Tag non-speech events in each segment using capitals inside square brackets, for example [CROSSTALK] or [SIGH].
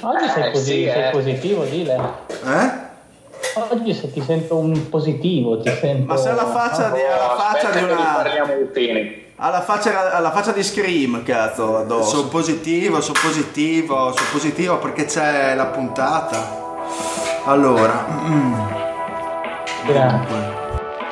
Oggi sei, Eh, così, sì, sei eh. positivo, dile. Eh? Oggi se ti sento un positivo, ti sento... Ma se ha la faccia di, ha la faccia di una... riparliamo Utini. Ha la faccia, ha la faccia di Scream, cazzo, addosso. Sono positivo, sono positivo, sono positivo perché c'è la puntata. Allora, Grazie.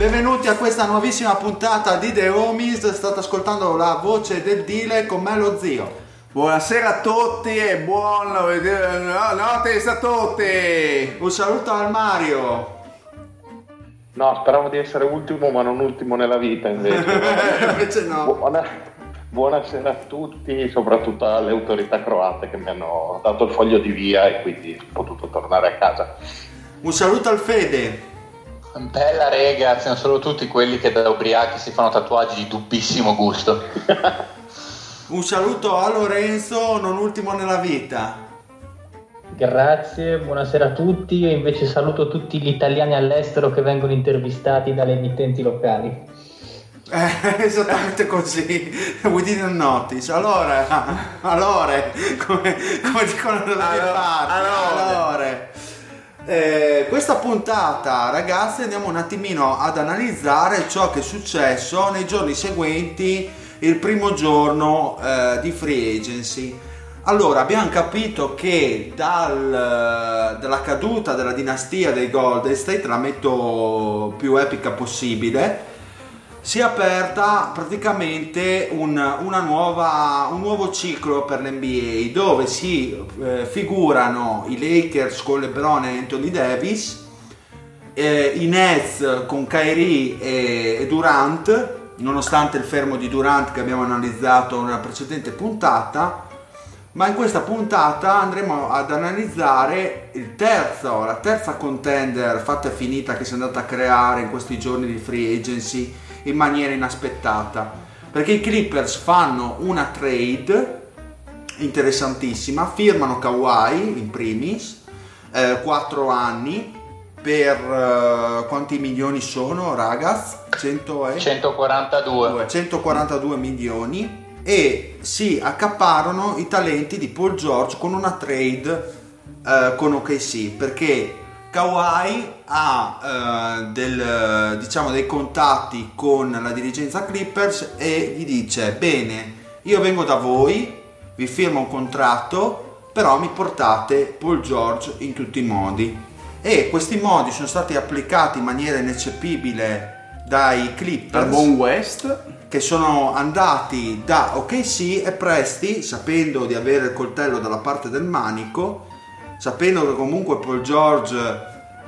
benvenuti a questa nuovissima puntata di The Homies. State ascoltando la voce del Dile con me lo zio. Buonasera a tutti e buon no, notte a tutti. Un saluto al Mario. No, speravo di essere ultimo, ma non ultimo nella vita invece. [LAUGHS] Invece no. Buona- buonasera a tutti, soprattutto alle autorità croate che mi hanno dato il foglio di via e quindi sono potuto tornare a casa. Un saluto al Fede. Bella rega, siamo solo tutti quelli che da ubriachi si fanno tatuaggi di dubbissimo gusto. [LAUGHS] Un saluto a Lorenzo, non ultimo nella vita. Grazie, buonasera a tutti. Io invece saluto tutti gli italiani all'estero che vengono intervistati dalle emittenti locali. Eh, [LAUGHS] esattamente così. We didn't notice. Allora, allora, come, come dicono mie Allora, parti. allora. allora. Eh, questa puntata, ragazzi, andiamo un attimino ad analizzare ciò che è successo nei giorni seguenti il primo giorno eh, di free agency. Allora, abbiamo capito che dal- dalla caduta della dinastia dei Golden State, la metto più epica possibile, si è aperta praticamente un, nuova- un nuovo ciclo per l'NBA dove si eh, figurano i Lakers con LeBron e Anthony Davis, eh, i Nets con Kyrie e, e Durant, nonostante il fermo di Durant che abbiamo analizzato nella precedente puntata. Ma in questa puntata andremo ad analizzare il terzo, la terza contender fatta e finita che si è andata a creare in questi giorni di free agency in maniera inaspettata. Perché i Clippers fanno una trade interessantissima, firmano Kawhi in primis, 4 anni per eh, quanti milioni sono, ragazzi? 100 e... 142. 142 milioni e si accaparano i talenti di Paul George con una trade eh, con OKC perché Kawhi ha eh, del, diciamo, dei contatti con la dirigenza Clippers e gli dice bene io vengo da voi vi firmo un contratto però mi portate Paul George in tutti i modi e questi modi sono stati applicati in maniera ineccepibile dai Clippers Al buon West. che sono andati da OKC e Presti, sapendo di avere il coltello dalla parte del manico, sapendo che comunque Paul George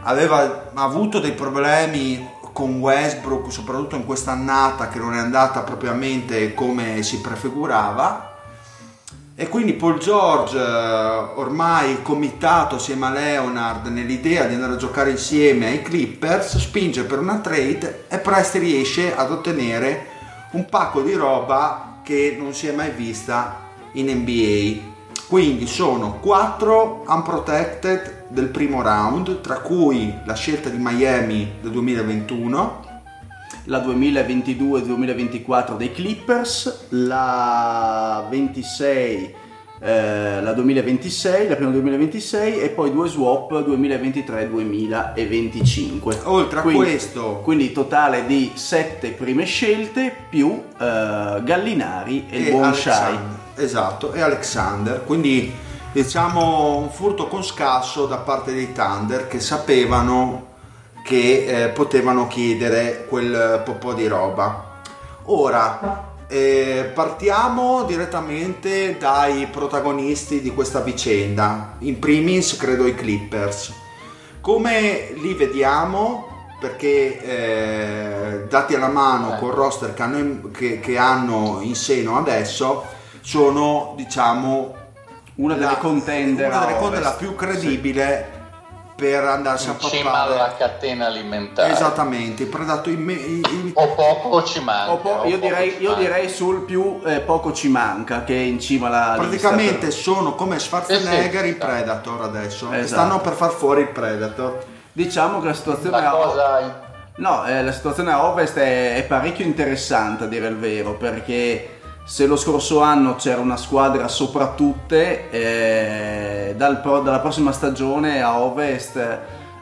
aveva avuto dei problemi con Westbrook, soprattutto in quest'annata che non è andata propriamente come si prefigurava. E quindi Paul George, eh, ormai comitato assieme a Leonard nell'idea di andare a giocare insieme ai Clippers, spinge per una trade e Presti riesce ad ottenere un pacco di roba che non si è mai vista in NBA. Quindi sono 4 unprotected del primo round, tra cui la scelta di Miami del 2021, La 2022-2024 dei Clippers. La 26 eh, la 2026, la prima 2026 e poi due swap 2023-2025. Oltre a Quindi- questo, Quindi totale di 7 prime scelte più eh, Gallinari e, il buon Shai. Alexander, esatto, e Alexander. Quindi diciamo un furto con scasso da parte dei Thunder che sapevano che eh, potevano chiedere quel po', po' di roba. Ora eh, partiamo direttamente dai protagonisti di questa vicenda. In primis credo i Clippers. Come li vediamo? Perché eh, dati alla mano Eh. col roster che hanno, in, che- che hanno in seno adesso, sono diciamo Una delle la- contender una delle a contender la più credibile per andarsi a in cima alla pappare. catena alimentare. Esattamente, i predatori. i- i- i- O poco o ci manca. O po- o io, poco direi, ci io manca. direi sul più eh, poco ci manca che è in cima alla praticamente lista. sono come Schwarzenegger Sì, sì, i sì. Predator adesso. Esatto. Stanno per far fuori il Predator. Diciamo che la situazione La a cosa No, eh, la situazione a ovest è, è parecchio interessante a dire il vero, perché se lo scorso anno c'era una squadra sopra tutte, eh, dal pro- dalla prossima stagione a ovest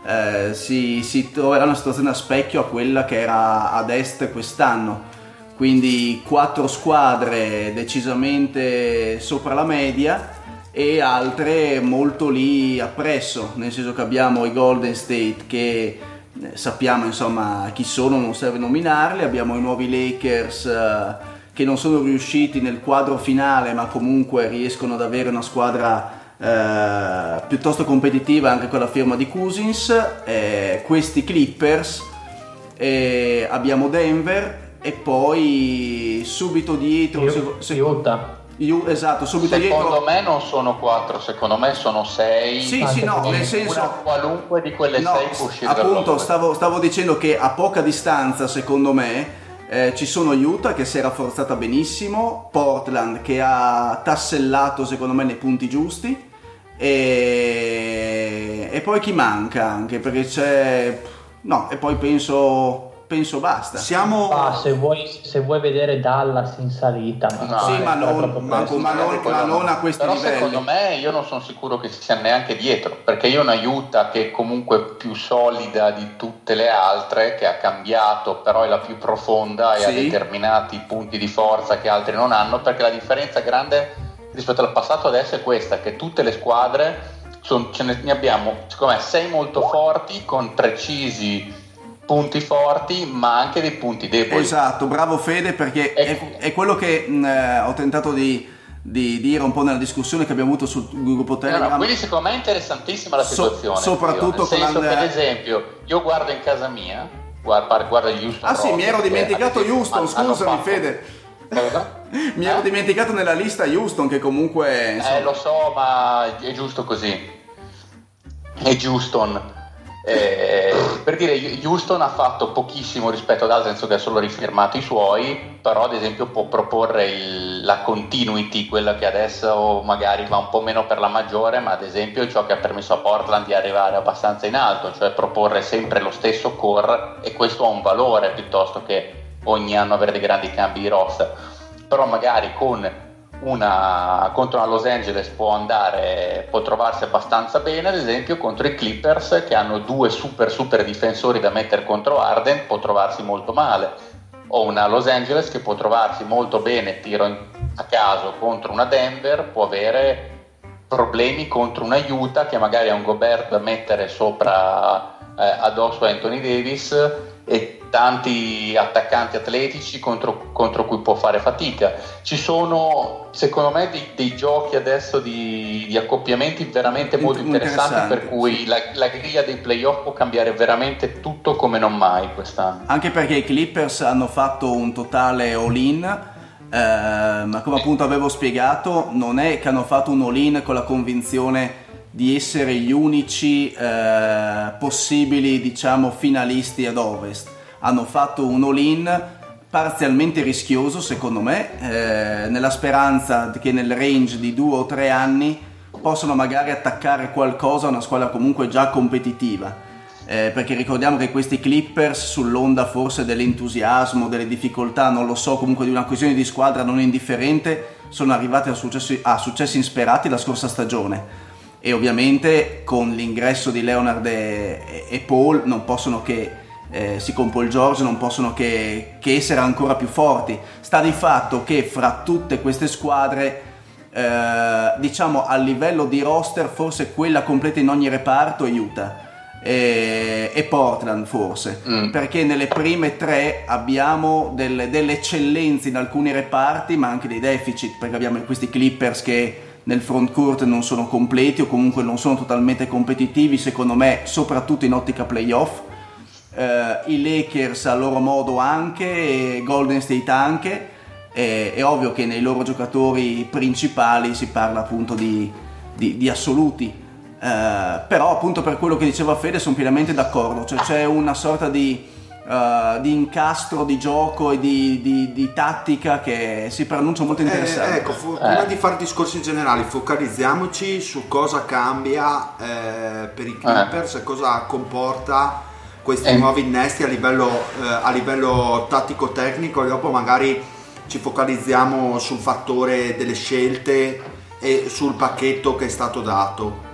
eh, si, si troverà una situazione a specchio a quella che era ad est quest'anno. Quindi quattro squadre decisamente sopra la media e altre molto lì appresso, nel senso che abbiamo i Golden State che eh, sappiamo insomma chi sono, non serve nominarli, abbiamo i nuovi Lakers eh, che non sono riusciti nel quadro finale ma comunque riescono ad avere una squadra eh, piuttosto competitiva anche con la firma di Cousins, eh, questi Clippers, eh, abbiamo Denver e poi subito dietro... se- se- Utah. Io- esatto, subito secondo dietro... me non sono quattro, secondo me sono sei. Sì, Anche sì, no, nel senso... qualunque di quelle No, sei può uscire appunto, stavo, stavo dicendo che a poca distanza, secondo me, eh, ci sono Utah che si è rafforzata benissimo, Portland che ha tassellato, secondo me, nei punti giusti, e, e poi chi manca anche, perché c'è... No, e poi penso, penso basta. Siamo. Ah, se, vuoi, se vuoi vedere Dallas in salita, No. sì, ma non, ma, ma non- ma non a questi Però livelli. secondo me io non sono sicuro che sia neanche dietro, perché io una Utah che è comunque più solida di tutte le altre, che ha cambiato, però è la più profonda e ha Sì. determinati punti di forza che altri non hanno, perché la differenza grande rispetto al passato adesso è questa, che tutte le squadre son- ce ne, ne abbiamo, secondo me, sei molto forti con precisi punti forti, ma anche dei punti deboli. Esatto, bravo Fede perché Ecco. è, è quello che mh, eh, ho tentato di, di dire un po' nella discussione che abbiamo avuto sul gruppo Telegram. no, quindi secondo me è interessantissima la So- situazione. soprattutto Nel senso con la- ad esempio, io guardo in casa mia, guarda, guarda gli Houston Ah sì, mi ero dimenticato Houston, scusami fatto- Fede. Cosa? [LAUGHS] Mi ero Eh? dimenticato nella lista Houston che comunque... insomma, Eh, lo so, ma è giusto così. È Houston. Eh, per dire, Houston ha fatto pochissimo rispetto ad altri, nel senso che ha solo rifirmato i suoi, però ad esempio può proporre il- la continuity, quella che adesso magari va un po' meno per la maggiore, ma ad esempio ciò che ha permesso a Portland di arrivare abbastanza in alto, cioè proporre sempre lo stesso core e questo ha un valore piuttosto che ogni anno avere dei grandi cambi di roster. Però magari con una contro una Los Angeles può andare, può trovarsi abbastanza bene, ad esempio contro i Clippers che hanno due super super difensori da mettere contro Arden, può trovarsi molto male. O una Los Angeles che può trovarsi molto bene, tiro in- a caso contro una Denver, può avere problemi contro una Utah che magari ha un Gobert da mettere sopra eh, addosso a Anthony Davis e tanti attaccanti atletici contro, contro cui può fare fatica. Ci sono secondo me dei, dei giochi adesso di, di accoppiamenti veramente molto Inter- interessanti per interessanti, cui la, la griglia dei playoff può cambiare veramente tutto come non mai quest'anno. Anche perché i Clippers hanno fatto un totale all-in, eh, ma come appunto avevo spiegato, non è che hanno fatto un all-in con la convinzione di essere gli unici eh, possibili, diciamo, finalisti ad ovest. Hanno fatto un all-in parzialmente rischioso, secondo me, eh, nella speranza che nel range di due o tre anni possano magari attaccare qualcosa a una squadra comunque già competitiva. eh, perché ricordiamo che questi Clippers sull'onda forse dell'entusiasmo, delle difficoltà, non lo so, comunque di una coesione di squadra non indifferente, sono arrivati a successi, a successi insperati la scorsa stagione e ovviamente con l'ingresso di Leonard e, e Paul non possono che eh, si con Paul George non possono che, che, essere ancora più forti. Sta di fatto che fra tutte queste squadre eh, diciamo a livello di roster forse quella completa in ogni reparto è Utah. E, e Portland forse, mm. perché nelle prime tre abbiamo delle, delle, eccellenze in alcuni reparti, ma anche dei deficit, perché abbiamo questi Clippers che nel front court non sono completi o comunque non sono totalmente competitivi, secondo me, soprattutto in ottica playoff. Eh, I Lakers a loro modo anche, e Golden State anche. è ovvio che nei loro giocatori principali si parla appunto di, di, di assoluti eh, però appunto per quello che diceva Fede sono pienamente d'accordo, cioè c'è una sorta di, uh, di incastro di gioco e di, di, di, tattica che si pronuncia molto interessante. Eh, ecco, fu- prima di fare discorsi generali focalizziamoci su cosa cambia eh, per i Clippers e cosa comporta questi nuovi innesti a livello, a livello tattico-tecnico e dopo magari ci focalizziamo sul fattore delle scelte e sul pacchetto che è stato dato.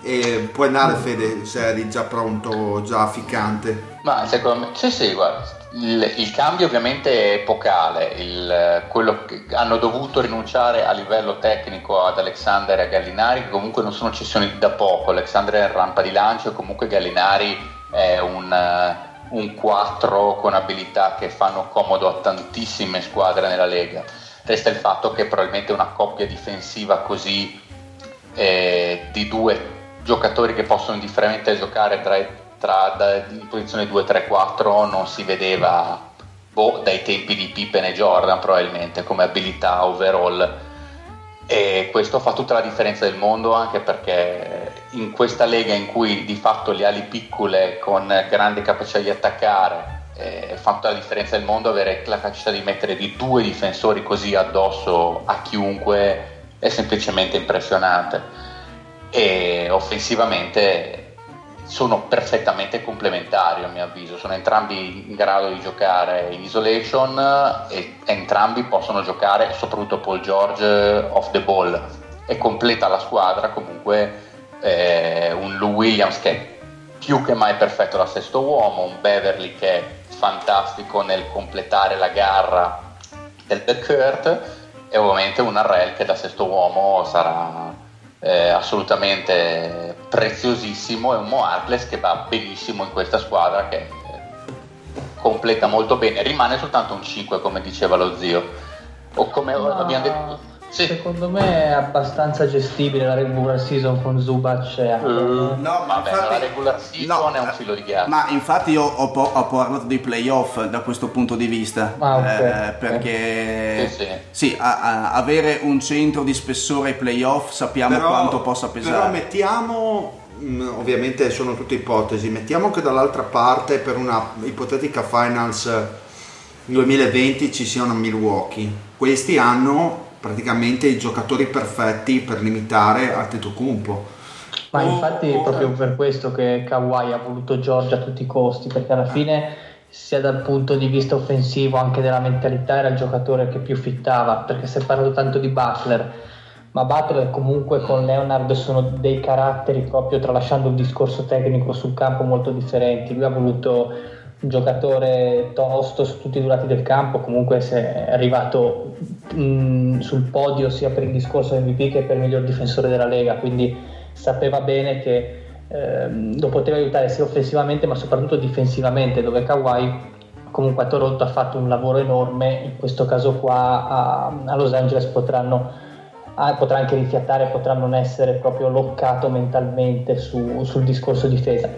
E puoi andare Fede se eri già pronto, già ficcante. Ma secondo me, sì sì, guarda, il, il cambio ovviamente è epocale, il, quello che hanno dovuto rinunciare a livello tecnico ad Alexander e a Gallinari, che comunque non sono cessioni da poco, Alexander è in rampa di lancio, comunque Gallinari è un, un 4 con abilità che fanno comodo a tantissime squadre nella Lega. Resta il fatto che probabilmente una coppia difensiva così eh, di due giocatori che possono indifferentemente giocare tra, tra, da, in posizione 2-3-4 non si vedeva boh, dai tempi di Pippen e Jordan probabilmente come abilità overall. E questo fa tutta la differenza del mondo anche perché in questa lega in cui di fatto le ali piccole con grande capacità di attaccare eh, fa tutta la differenza del mondo avere la capacità di mettere di due difensori così addosso a chiunque è semplicemente impressionante e offensivamente sono perfettamente complementari a mio avviso, sono entrambi in grado di giocare in isolation e entrambi possono giocare, soprattutto Paul George, off the ball. E completa la squadra comunque eh, un Lou Williams che è più che mai perfetto da sesto uomo, un Beverly che è fantastico nel completare la garra del backcourt e ovviamente un Arrel che da sesto uomo sarà eh, assolutamente preziosissimo e un Mo Harkless che va benissimo in questa squadra che eh, completa molto bene. Rimane soltanto un 5 come diceva lo zio. O come no, abbiamo detto sì. Secondo me è abbastanza gestibile la regular season con Zubac e uh, No, ma Vabbè, infatti, la regular season no, è un filo di ghiaccio. Ma infatti io ho, po- ho, parlato dei playoff da questo punto di vista. Ah, okay. eh, perché sì, sì. sì a- a- avere un centro di spessore ai playoff sappiamo però, quanto possa pesare. Però mettiamo mm, ovviamente sono tutte ipotesi. Mettiamo che dall'altra parte per una ipotetica finals 2020 ci sia una Milwaukee. Questi hanno praticamente i giocatori perfetti per limitare Antetokounmpo. Ma infatti è proprio per questo che Kawhi ha voluto Giorgia a tutti i costi, perché alla fine sia dal punto di vista offensivo anche della mentalità era il giocatore che più fittava, perché si è parlato tanto di Butler, ma Butler comunque con Leonard sono dei caratteri proprio tralasciando il discorso tecnico sul campo molto differenti. Lui ha voluto giocatore tosto su tutti i durati del campo, comunque se è arrivato mh, mm, sul podio sia per il discorso MVP che per il miglior difensore della Lega, quindi sapeva bene che ehm, lo poteva aiutare sia offensivamente ma soprattutto difensivamente, dove Kawhi comunque a Toronto ha fatto un lavoro enorme, in questo caso qua a, a Los Angeles potranno potrà anche rifiattare, potrà non essere proprio loccato mentalmente su, sul discorso difesa.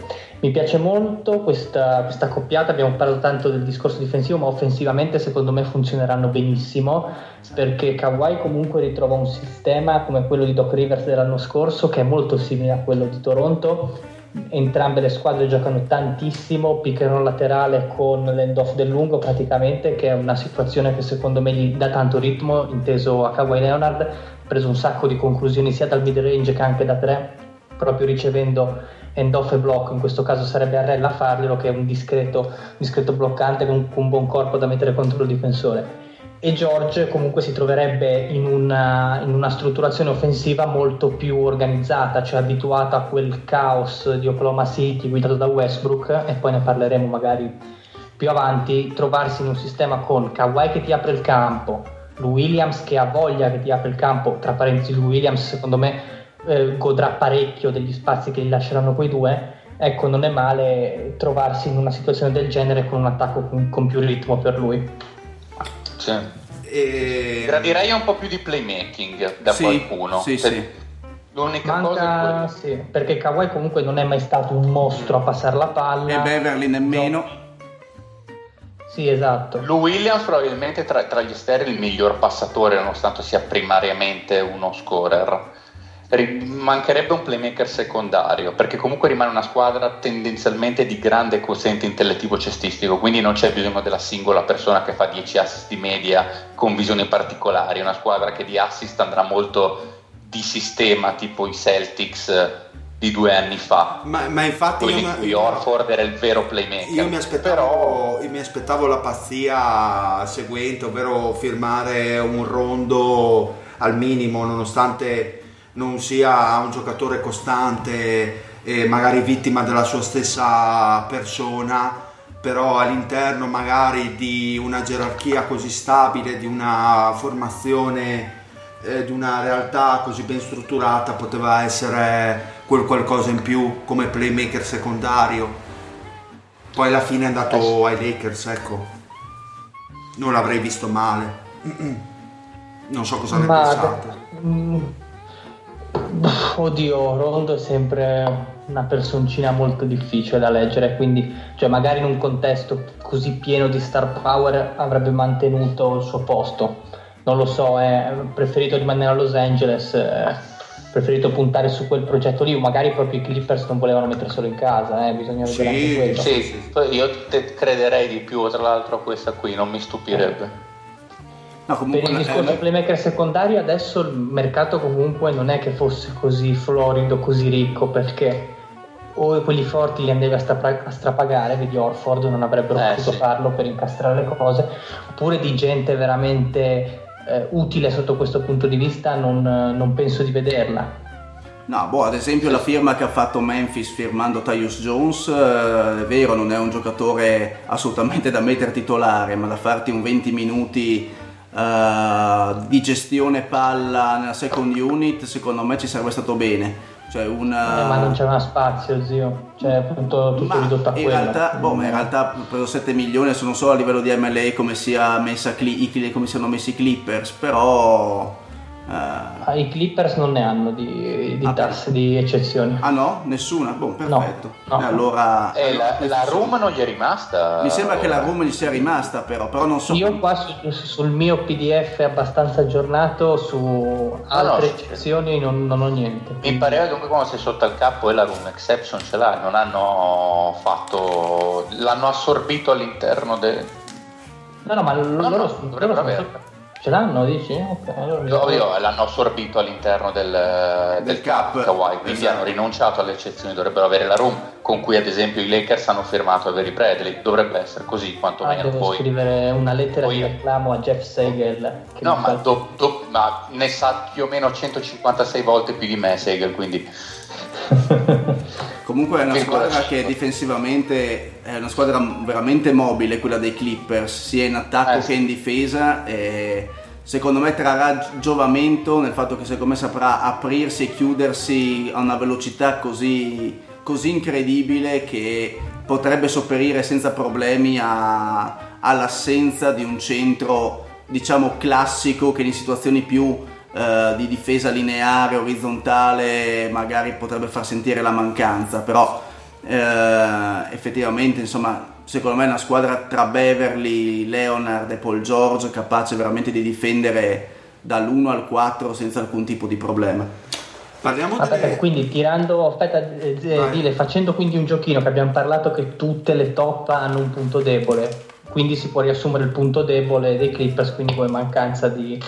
Mi piace molto questa, questa coppiata, abbiamo parlato tanto del discorso difensivo, ma offensivamente secondo me funzioneranno benissimo perché Kawhi comunque ritrova un sistema come quello di Doc Rivers dell'anno scorso che è molto simile a quello di Toronto. Entrambe le squadre giocano tantissimo, piccano laterale con l'end off del lungo praticamente, che è una situazione che secondo me gli dà tanto ritmo, inteso a Kawhi Leonard, preso un sacco di conclusioni sia dal mid range che anche da tre, proprio ricevendo end off e blocco, in questo caso sarebbe Arrella a farglielo, che è un discreto, discreto bloccante con, un buon corpo da mettere contro il difensore. E George comunque si troverebbe in una, in una, strutturazione offensiva molto più organizzata, cioè abituata a quel caos di Oklahoma City guidato da Westbrook e poi ne parleremo magari più avanti, trovarsi in un sistema con Kawhi che ti apre il campo, Williams che ha voglia che ti apre il campo, tra parentesi Williams secondo me eh, godrà parecchio degli spazi che gli lasceranno quei due, ecco non è male trovarsi in una situazione del genere con un attacco con, con più ritmo per lui. Sì. E... Gradirei un po' più di playmaking da sì, qualcuno. Sì, per... sì. L'unica Manca, cosa è sì, perché Kawhi comunque non è mai stato un mostro a passare la palla. E Beverly nemmeno. No. Sì, esatto. Lou Williams probabilmente tra, tra gli esterni il miglior passatore nonostante sia primariamente uno scorer mancherebbe un playmaker secondario perché comunque rimane una squadra tendenzialmente di grande quoziente intellettivo cestistico quindi non c'è bisogno della singola persona che fa 10 assist di media con visioni particolari. È una squadra che di assist andrà molto di sistema tipo i Celtics di due anni fa. Ma, ma infatti quelli in cui Orford era il vero playmaker. Io mi, aspettavo, Però... io mi aspettavo la pazzia seguente ovvero firmare un rondo al minimo nonostante non sia un giocatore costante e magari vittima della sua stessa persona, però all'interno magari di una gerarchia così stabile, di una formazione, eh, di una realtà così ben strutturata, poteva essere quel qualcosa in più come playmaker secondario. Poi alla fine è andato ai Lakers, ecco. Non l'avrei visto male. [CLEARS THROAT] Non so cosa ne pensate. Mm, Oddio, Rondo è sempre una personcina molto difficile da leggere, quindi cioè, magari in un contesto così pieno di star power avrebbe mantenuto il suo posto. Non lo so, è preferito rimanere a Los Angeles, è preferito puntare su quel progetto lì, magari proprio i Clippers non volevano metterselo in casa, eh, bisogna vedere sì, anche quello. Sì, sì, io te crederei di più tra l'altro a questa qui, non mi stupirebbe. No, comunque, per il discorso eh, playmaker secondario adesso il mercato comunque non è che fosse così florido, così ricco perché o quelli forti li andavi a, stra- a strapagare, vedi Orford non avrebbero eh, potuto sì. farlo per incastrare le cose, oppure di gente veramente eh, utile sotto questo punto di vista non, non penso di vederla. No, boh, ad esempio la firma che ha fatto Memphis firmando Tyus Jones, eh, è vero, non è un giocatore assolutamente da mettere titolare, ma da farti un 20 minuti uh, di gestione palla nella second unit, secondo me ci sarebbe stato bene. Cioè una... eh, ma non c'era spazio, zio. Cioè, appunto, tutto ma ridotto a in. Realtà, boh, ma in realtà ho preso 7 milioni, adesso non so a livello di MLA come, sia messa, come siano messi i Clippers, però Uh, I Clippers non ne hanno di, di ah, tasse di eccezioni. Ah no? Nessuna? Boh, perfetto. No, no. E allora, eh, allora la, la room non gli è rimasta? Mi sembra che la room gli sia rimasta però, però non so. Io qua su, sul mio PDF abbastanza aggiornato su altre no, eccezioni non, non, ho niente. Mi pareva che comunque quando sei sotto al capo e la room exception ce l'hai, non hanno fatto... l'hanno assorbito all'interno del... No, no, ma loro, no, loro, loro sono Ce l'hanno, dici? Ok, allora Ovvio, l'hanno assorbito all'interno del, del, del cap Kawhi, quindi esatto. hanno rinunciato alle eccezioni, dovrebbero avere la room, con cui ad esempio i Lakers hanno firmato Avery Bradley, dovrebbe essere così quantomeno. Ah, devo poi, scrivere una lettera poi, di reclamo a Jeff Segel. No, ma, do, do, ma, ne sa più o meno 156 volte più di me Segel, quindi... [LAUGHS] Comunque è una squadra che difensivamente è una squadra veramente mobile quella dei Clippers, sia in attacco eh, che in difesa e secondo me trarrà giovamento nel fatto che secondo me saprà aprirsi e chiudersi a una velocità così, così incredibile che potrebbe sopperire senza problemi a, all'assenza di un centro diciamo classico che in situazioni più eh, di difesa lineare, orizzontale, magari potrebbe far sentire la mancanza, però eh, effettivamente insomma secondo me è una squadra tra Beverly, Leonard e Paul George capace veramente di difendere dall'1 al 4 senza alcun tipo di problema. Parliamo aspetta, delle... quindi tirando, aspetta, eh, eh dile, facendo quindi un giochino che abbiamo parlato che tutte le top hanno un punto debole, quindi si può riassumere il punto debole dei Clippers, quindi come mancanza di,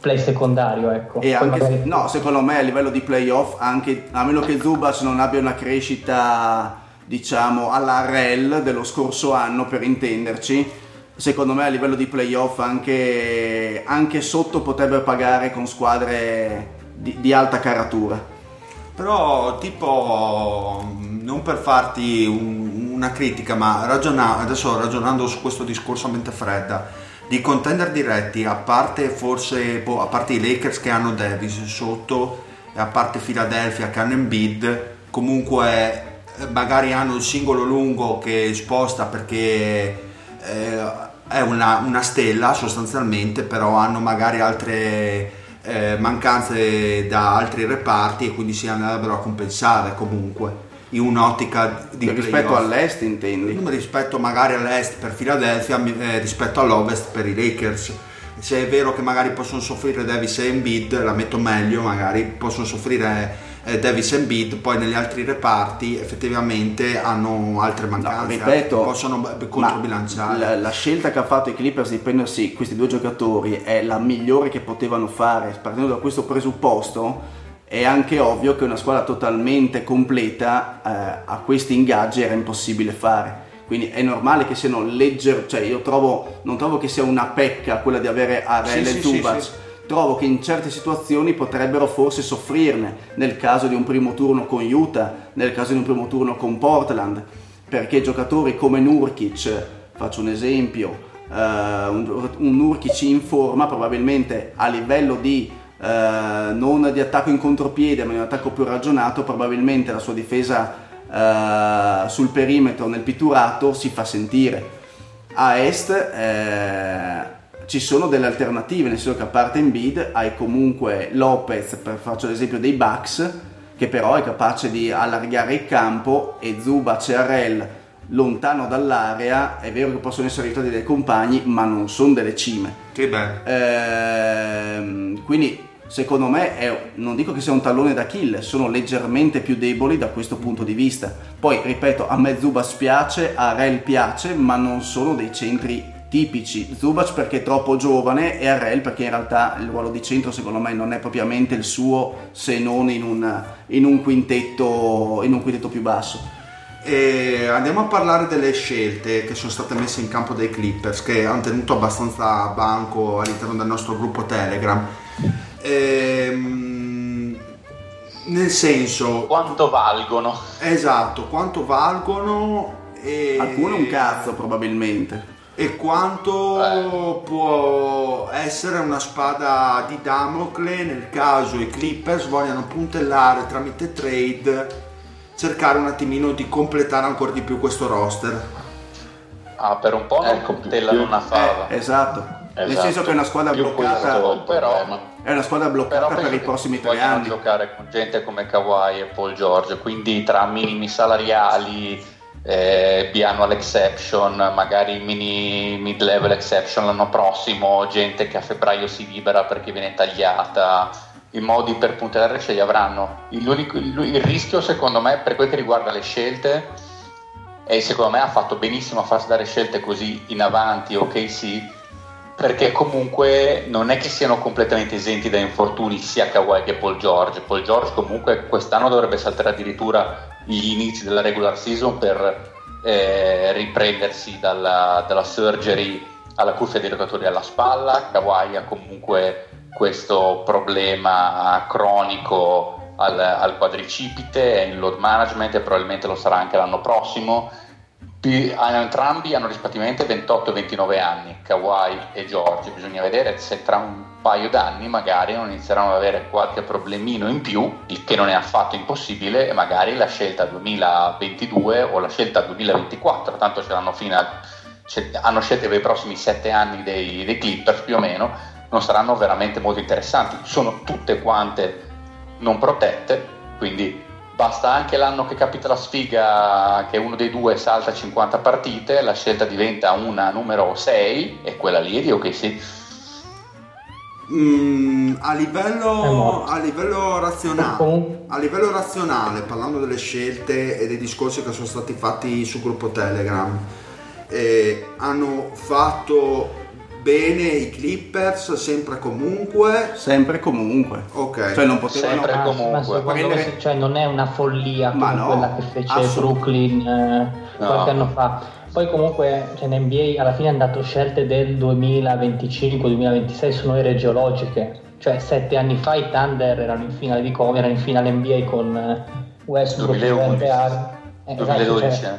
play secondario. Ecco. E anche, magari... no, secondo me a livello di playoff, anche, a meno che Zubac non abbia una crescita diciamo alla REL dello scorso anno per intenderci, secondo me a livello di playoff anche, anche sotto potrebbe pagare con squadre di, di alta caratura. Però tipo, non per farti un, una critica, ma ragiona, adesso ragionando su questo discorso a mente fredda, di contender diretti, a parte forse, boh, a parte i Lakers che hanno Davis sotto, e a parte Philadelphia che hanno Embiid, comunque eh, magari hanno il singolo lungo che sposta perché eh, è una, una stella sostanzialmente, però hanno magari altre eh, mancanze da altri reparti e quindi si andrebbero a compensare comunque in un'ottica di rispetto playoff. all'est intendi? rispetto magari all'est per Philadelphia eh, rispetto all'ovest per i Lakers se è vero che magari possono soffrire Davis e Embiid la metto meglio magari possono soffrire eh, Davis e Embiid poi negli altri reparti effettivamente hanno altre mancanze no, ripeto, possono controbilanciare la, la, scelta che ha fatto i Clippers di prendersi questi due giocatori è la migliore che potevano fare partendo da questo presupposto è anche ovvio che una squadra totalmente completa eh, a questi ingaggi era impossibile fare. Quindi è normale che siano leggeri, cioè io trovo, non trovo che sia una pecca quella di avere Arel sì, e sì, Zubac. Sì, trovo che in certe situazioni potrebbero forse soffrirne, nel caso di un primo turno con Utah, nel caso di un primo turno con Portland, perché giocatori come Nurkic, faccio un esempio, uh, un, un Nurkic in forma probabilmente a livello di eh, non di attacco in contropiede ma di un attacco più ragionato, probabilmente la sua difesa eh, sul perimetro nel pitturato si fa sentire. A est eh, ci sono delle alternative, nel senso che a parte Embiid hai comunque Lopez, per faccio l'esempio dei Bucks, che però è capace di allargare il campo e Zubac e Arel lontano dall'area, è vero che possono essere aiutati dai compagni, ma non sono delle cime. Che beh. Ehm, quindi secondo me è, non dico che sia un tallone d'Achille, sono leggermente più deboli da questo punto di vista. Poi, ripeto, a me Zubas piace, a Rel piace, ma non sono dei centri tipici. Zubac perché è troppo giovane e Arel perché in realtà il ruolo di centro secondo me non è propriamente il suo se non in un, in un, quintetto, in un quintetto più basso. E andiamo a parlare delle scelte che sono state messe in campo dai Clippers che hanno tenuto abbastanza banco all'interno del nostro gruppo Telegram Ehm, nel senso... Quanto valgono? Esatto, quanto valgono e... Alcune un cazzo probabilmente. E quanto eh. può essere una spada di Damocle nel caso i Clippers vogliano puntellare tramite trade cercare un attimino di completare ancora di più questo roster. Ah, per un po' non ecco, puntellano una fava. Eh, esatto. Esatto. Nel senso che è una squadra più bloccata. Però, è una squadra bloccata per i prossimi tre anni. giocare con gente come Kawhi e Paul George, quindi tra minimi salariali, eh, biannual exception, magari mini mid-level exception l'anno prossimo, gente che a febbraio si libera perché viene tagliata. I modi per puntare ce li avranno. Il, il, rischio, secondo me, per quel che riguarda le scelte, e secondo me ha fatto benissimo a farsi dare scelte così in avanti, ok sì, perché comunque non è che siano completamente esenti da infortuni sia Kawhi che Paul George. Paul George comunque quest'anno dovrebbe saltare addirittura gli inizi della regular season per eh, riprendersi dalla, dalla, surgery alla cuffia di rotatori alla spalla. Kawhi ha comunque questo problema cronico al, al quadricipite, in load management e probabilmente lo sarà anche l'anno prossimo entrambi hanno rispettivamente 28 e 29 anni, Kawhi e George. Bisogna vedere se tra un paio d'anni magari non inizieranno ad avere qualche problemino in più, il che non è affatto impossibile, e magari la scelta 2022 o la scelta 2024, tanto ce l'hanno fino a, hanno scelte per i prossimi 7 anni dei, dei Clippers più o meno, non saranno veramente molto interessanti. Sono tutte quante non protette, quindi Basta anche l'anno che capita la sfiga che uno dei due salta 50 partite, la scelta diventa una numero 6 e quella lì è di ok sì. Mm, a, livello, a, livello razionale, a livello razionale, parlando delle scelte e dei discorsi che sono stati fatti sul gruppo Telegram, eh, hanno fatto bene i Clippers sempre e comunque. Sempre e comunque. Ok. Cioè non potevano... Sempre Ma- comunque. ma secondo me Prendere- cioè, non è una follia come no, quella che fece assolut- Brooklyn eh, No. qualche anno fa. Poi comunque cioè, in NBA alla fine hanno dato scelte del 2025-2026 sono ere geologiche. Cioè sette anni fa i Thunder erano in finale di come erano in finale NBA con eh, Westbrook 2011. Ware- Ar- eh, esatto, 2012. cioè,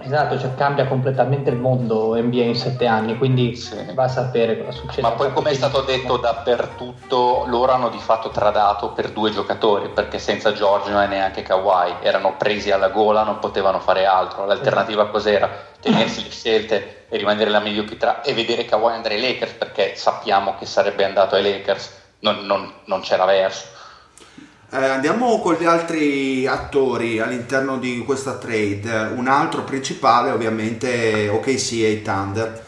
Esatto, cioè cambia completamente il mondo NBA in sette anni, quindi Sì. va a sapere cosa succede. Ma poi come è stato detto dappertutto, loro hanno di fatto tradato per due giocatori, perché senza Giorgio e neanche Kawhi erano presi alla gola, non potevano fare altro. L'alternativa cos'era? Tenersi le scelte e rimanere la mediocrità e vedere Kawhi andare ai Lakers, perché sappiamo che sarebbe andato ai Lakers, non, non- non c'era verso. Eh, andiamo con gli altri attori all'interno di questa trade. Un altro principale, ovviamente, OKC e i Thunder.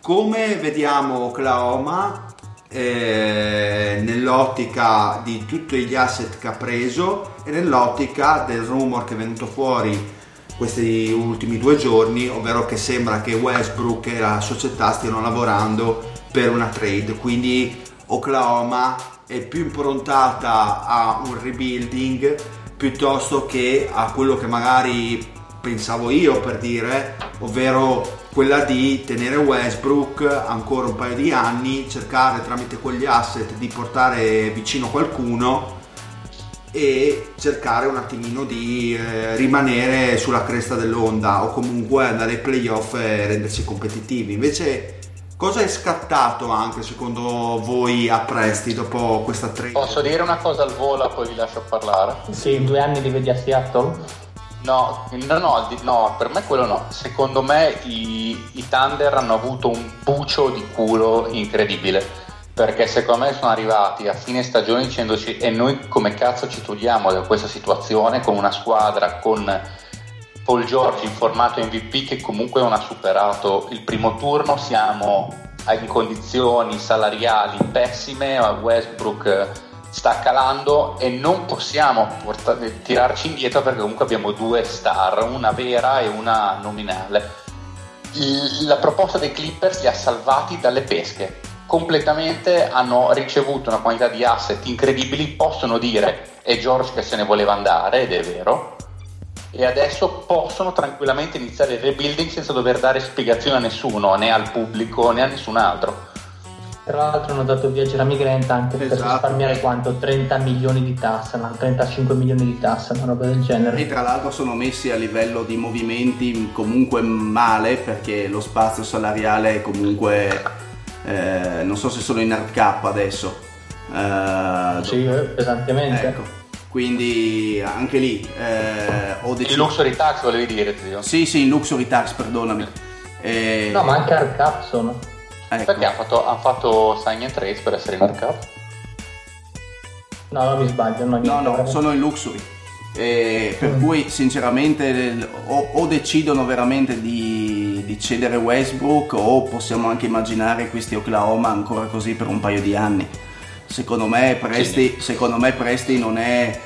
Come vediamo Oklahoma eh, nell'ottica di tutti gli asset che ha preso e nell'ottica del rumor che è venuto fuori questi ultimi due giorni, ovvero che sembra che Westbrook e la società stiano lavorando per una trade. Quindi Oklahoma è più improntata a un rebuilding piuttosto che a quello che magari pensavo io per dire, ovvero quella di tenere Westbrook ancora un paio di anni, cercare tramite quegli asset di portare vicino qualcuno e cercare un attimino di eh, rimanere sulla cresta dell'onda o comunque andare ai playoff e rendersi competitivi. Invece cosa è scattato anche secondo voi a Presti dopo questa trade? Posso dire una cosa al volo, poi vi lascio parlare? Sì, in due anni li vedi a Seattle? No, no, no, no, per me quello no. Secondo me i, i Thunder hanno avuto un bucio di culo incredibile. Perché secondo me sono arrivati a fine stagione dicendoci e noi come cazzo ci togliamo da questa situazione con una squadra con Paul George in formato MVP che comunque non ha superato il primo turno, siamo in condizioni salariali pessime, Westbrook eh, sta calando e non possiamo porta- tirarci indietro perché comunque abbiamo due star, una vera e una nominale. La proposta dei Clippers li ha salvati dalle pesche. Completamente hanno ricevuto una quantità di asset incredibili, possono dire è George che se ne voleva andare, ed è vero, e adesso possono tranquillamente iniziare il rebuilding senza dover dare spiegazioni a nessuno, né al pubblico né a nessun altro. Tra l'altro hanno dato via Jeremy Grant anche per Esatto. risparmiare quanto? 30 milioni di tasse, no? 35 milioni di tasse, una roba del E genere. tra l'altro sono messi a livello di movimenti comunque male perché lo spazio salariale è comunque eh, non so se sono in hard cap adesso. Eh, Sì, pesantemente. ecco. Quindi anche lì eh, ho Il deciso. luxury tax volevi dire, zio? Sì, sì, in luxury tax, perdonami. Eh, No, ma anche hard cap sono. ecco. Perché hanno fatto, hanno fatto sign and trace per essere in hard cap? No, non mi sbaglio, no, No, no, sono in luxury. Eh, per Mm. cui sinceramente o, o decidono veramente di, di cedere Westbrook o possiamo anche immaginare questi Oklahoma ancora così per un paio di anni. Secondo me Presti, secondo me Presti non è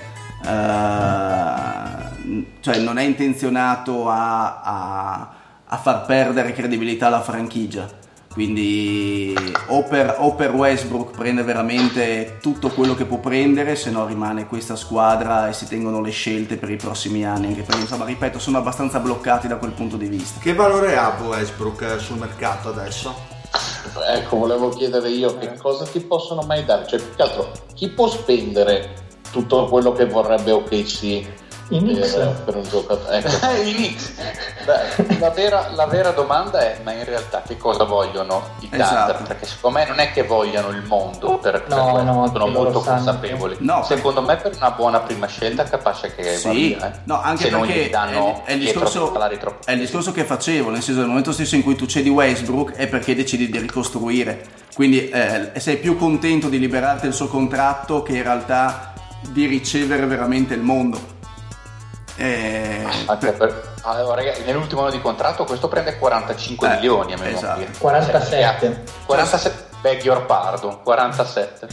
eh, cioè non è intenzionato a, a- a far perdere credibilità alla franchigia. Quindi o per, o per Westbrook prende veramente tutto quello che può prendere, se no rimane questa squadra e si tengono le scelte per i prossimi anni. Anche perché insomma, ripeto, sono abbastanza bloccati da quel punto di vista. Che valore ha Westbrook sul mercato adesso? Ecco, volevo chiedere io che cosa ti possono mai dare? Cioè, più che altro, chi può spendere tutto quello che vorrebbe OKC I Knicks. per, per un giocatore? Ecco. [LAUGHS] I Knicks. Beh, la, vera, la vera domanda è: ma in realtà che cosa vogliono i Thunder? Esatto. Perché secondo me non è che vogliano il mondo per, per No, questo, no, sono molto consapevoli. No, secondo me, per una buona prima scelta, capace che va Sì, via, eh. no, anche se non gli danno è, è il discorso, troppo è il discorso che facevo, nel senso nel momento stesso in cui tu cedi Westbrook è perché decidi di ricostruire, quindi eh, sei più contento di liberarti il suo contratto che in realtà di ricevere veramente il mondo. Eh, Anche per- allora, ragazzi, nell'ultimo anno di contratto questo prende 45 Eh, milioni a memoria. esatto. 47. 47 beg your pardon 47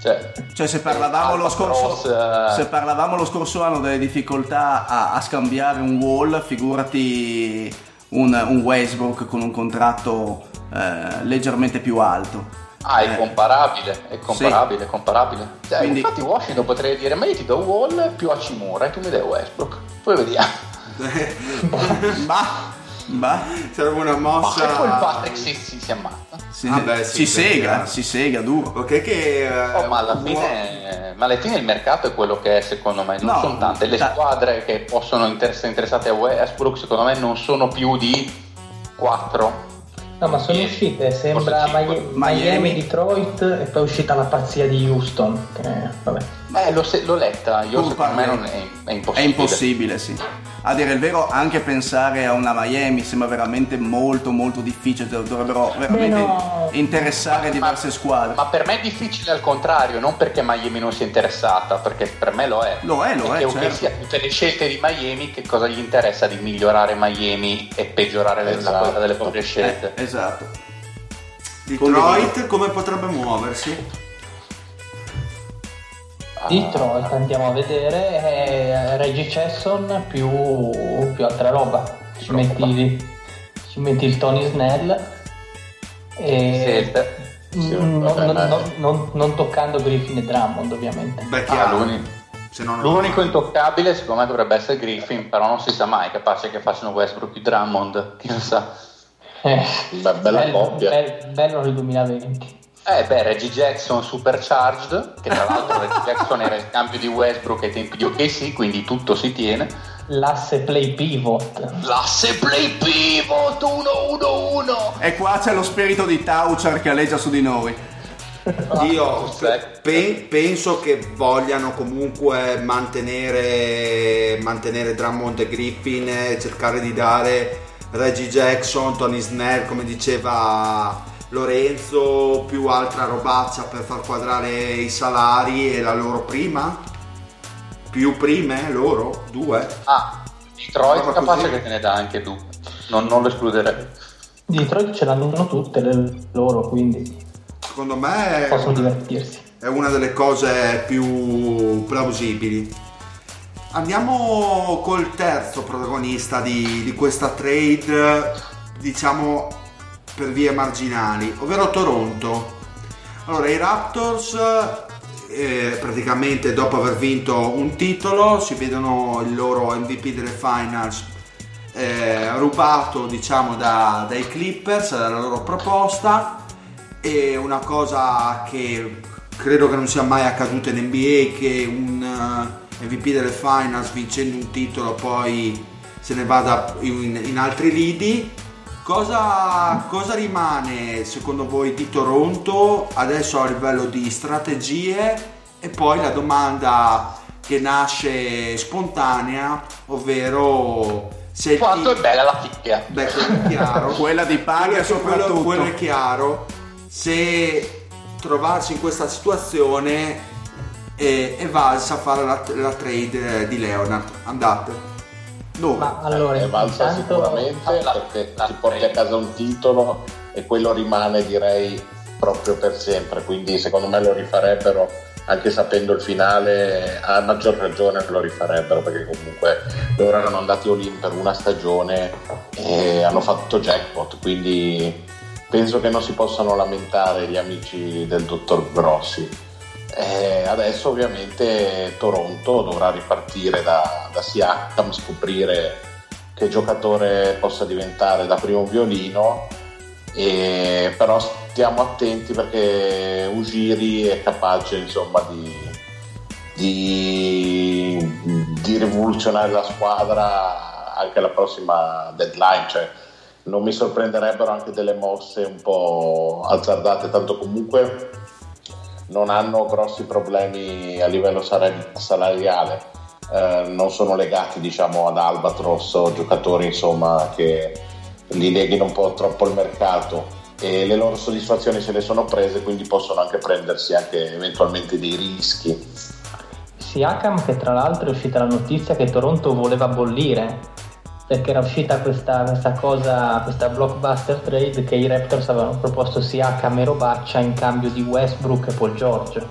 cioè, Cioè se parlavamo, scorso, Cross, eh. se parlavamo lo scorso anno delle difficoltà a, a scambiare un wall, figurati un, un Westbrook con un contratto eh, leggermente più alto. Ah, è Eh, comparabile, è comparabile, è comparabile. Cioè, Quindi- Infatti Washington potrei dire, ma io ti do Wall più Hachimura e tu mi dai Westbrook. Poi vediamo. [LAUGHS] Ma, ma Sarebbe una Ma mossa. e poi Patrick si, si, si ammazza. si, Ah, beh, sì, si perché- sega, si sega duro. Ok, che. eh, Oh, ma alla uo- fine, ma alla fine il mercato è quello che è secondo me, non No, sono tante. Le da- squadre che possono inter- essere interessate a Westbrook secondo me non sono più di 4. No, ma sono uscite, sembra Miami. Miami. Detroit e poi è uscita la pazzia di Houston. Che, vabbè. Eh, l'ho, l'ho letta, io Tu secondo me parli- non è, è È impossibile. impossibile, sì. A dire il vero, anche pensare a una Miami sembra veramente molto molto difficile, dovrebbero veramente no. interessare diverse squadre. Ma per me è difficile al contrario, non perché Miami non sia interessata, perché per me lo è. Lo è, lo è, Perché ok certo. sia tutte le scelte di Miami, che cosa gli interessa di migliorare Miami e peggiorare le- la Esatto. qualità delle proprie Eh, scelte? esatto. Detroit come potrebbe muoversi? Ah, Detroit andiamo a vedere eh, Reggie Chesson più, più altra roba ci metti, ci metti il Tony Snell e. Sì, non, vabbè, non- non- non- non toccando Griffin e Drummond ovviamente Beh, Ah, chiaro. non- L'unico intoccabile secondo me dovrebbe essere Griffin, però non si sa mai, capace che facciano Westbrook e Drummond, chi lo sa. Eh, Beh, bella bello, coppia. bel- bello nel 2020 Eh beh, Reggie Jackson supercharged, che tra l'altro Reggie [LAUGHS] Jackson era il cambio di Westbrook ai tempi di OKC, quindi tutto si tiene. l'asse play pivot L'asse play pivot 1-1-1. E qua c'è lo spirito di Tauchar che alleggia su di noi. Io [LAUGHS] pe- penso che vogliano comunque mantenere, mantenere Drummond e Griffin e cercare di dare Reggie Jackson, Tony Snell, come diceva Lorenzo, più altra robaccia per far quadrare i salari e la loro prima? Più prime loro? Due? Ah, Detroit Roba capace così. che te ne dà anche tu. Non, non lo escluderei. Detroit ce l'hanno tutte le loro quindi Secondo me è una, divertirsi è una delle cose più plausibili. Andiamo col terzo protagonista di, di questa trade, diciamo per vie marginali, ovvero Toronto. Allora, i Raptors eh, praticamente dopo aver vinto un titolo si vedono il loro MVP delle finals eh, rubato diciamo da- dai Clippers dalla loro proposta e una cosa che credo che non sia mai accaduta in NBA che un eh, MVP delle finals vincendo un titolo poi se ne vada in, in altri lidi cosa, cosa rimane secondo voi di Toronto adesso a livello di strategie e poi la domanda che nasce spontanea ovvero se Quanto ti- è bella la ficchia. Beh, quello è chiaro. [LAUGHS] Quella di Paglia Quello- quello- soprattutto. Quello è chiaro. Se trovarsi in questa situazione è, è valsa fare la, la trade eh, di Leonard. Andate. Dove? ma allora è valsa intanto sicuramente la- perché la- ti porti a casa un titolo e quello rimane direi proprio per sempre. Quindi secondo me lo rifarebbero anche sapendo il finale a maggior ragione lo rifarebbero perché comunque loro erano andati all-in per una stagione e hanno fatto jackpot. Quindi penso che non si possano lamentare gli amici del dottor Grossi eh, adesso ovviamente Toronto dovrà ripartire da, da Siakam, scoprire che giocatore possa diventare da primo violino, e, però stiamo attenti perché Ugiri è capace insomma di, di, di rivoluzionare la squadra anche alla prossima deadline. Cioè, non mi sorprenderebbero anche delle mosse un po' azzardate, tanto comunque non hanno grossi problemi a livello salari- salariale, eh, non sono legati diciamo ad Albatros o giocatori insomma che li leghino un po' troppo il mercato. E le loro soddisfazioni se le sono prese quindi possono anche prendersi anche eventualmente dei rischi. Siakam che tra l'altro è uscita la notizia che Toronto voleva bollire perché era uscita questa, questa cosa, questa blockbuster trade che i Raptors avevano proposto Siakam e Robaccia in cambio di Westbrook e Paul George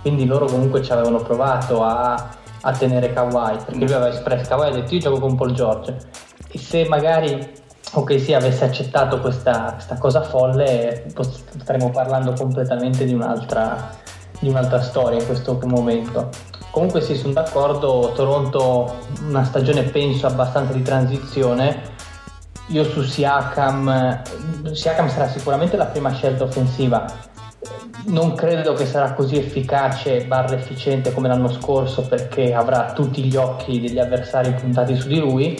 quindi loro comunque ci avevano provato a, a tenere Kawhi perché lui aveva espresso Kawhi ha detto io gioco con Paul George e se magari OKC avesse accettato questa, questa cosa folle staremmo parlando completamente di un'altra, di un'altra storia in questo momento. Comunque sì, sono d'accordo, Toronto una stagione penso abbastanza di transizione. Io su Siakam, Siakam sarà sicuramente la prima scelta offensiva. Non credo che sarà così efficace barra efficiente come l'anno scorso perché avrà tutti gli occhi degli avversari puntati su di lui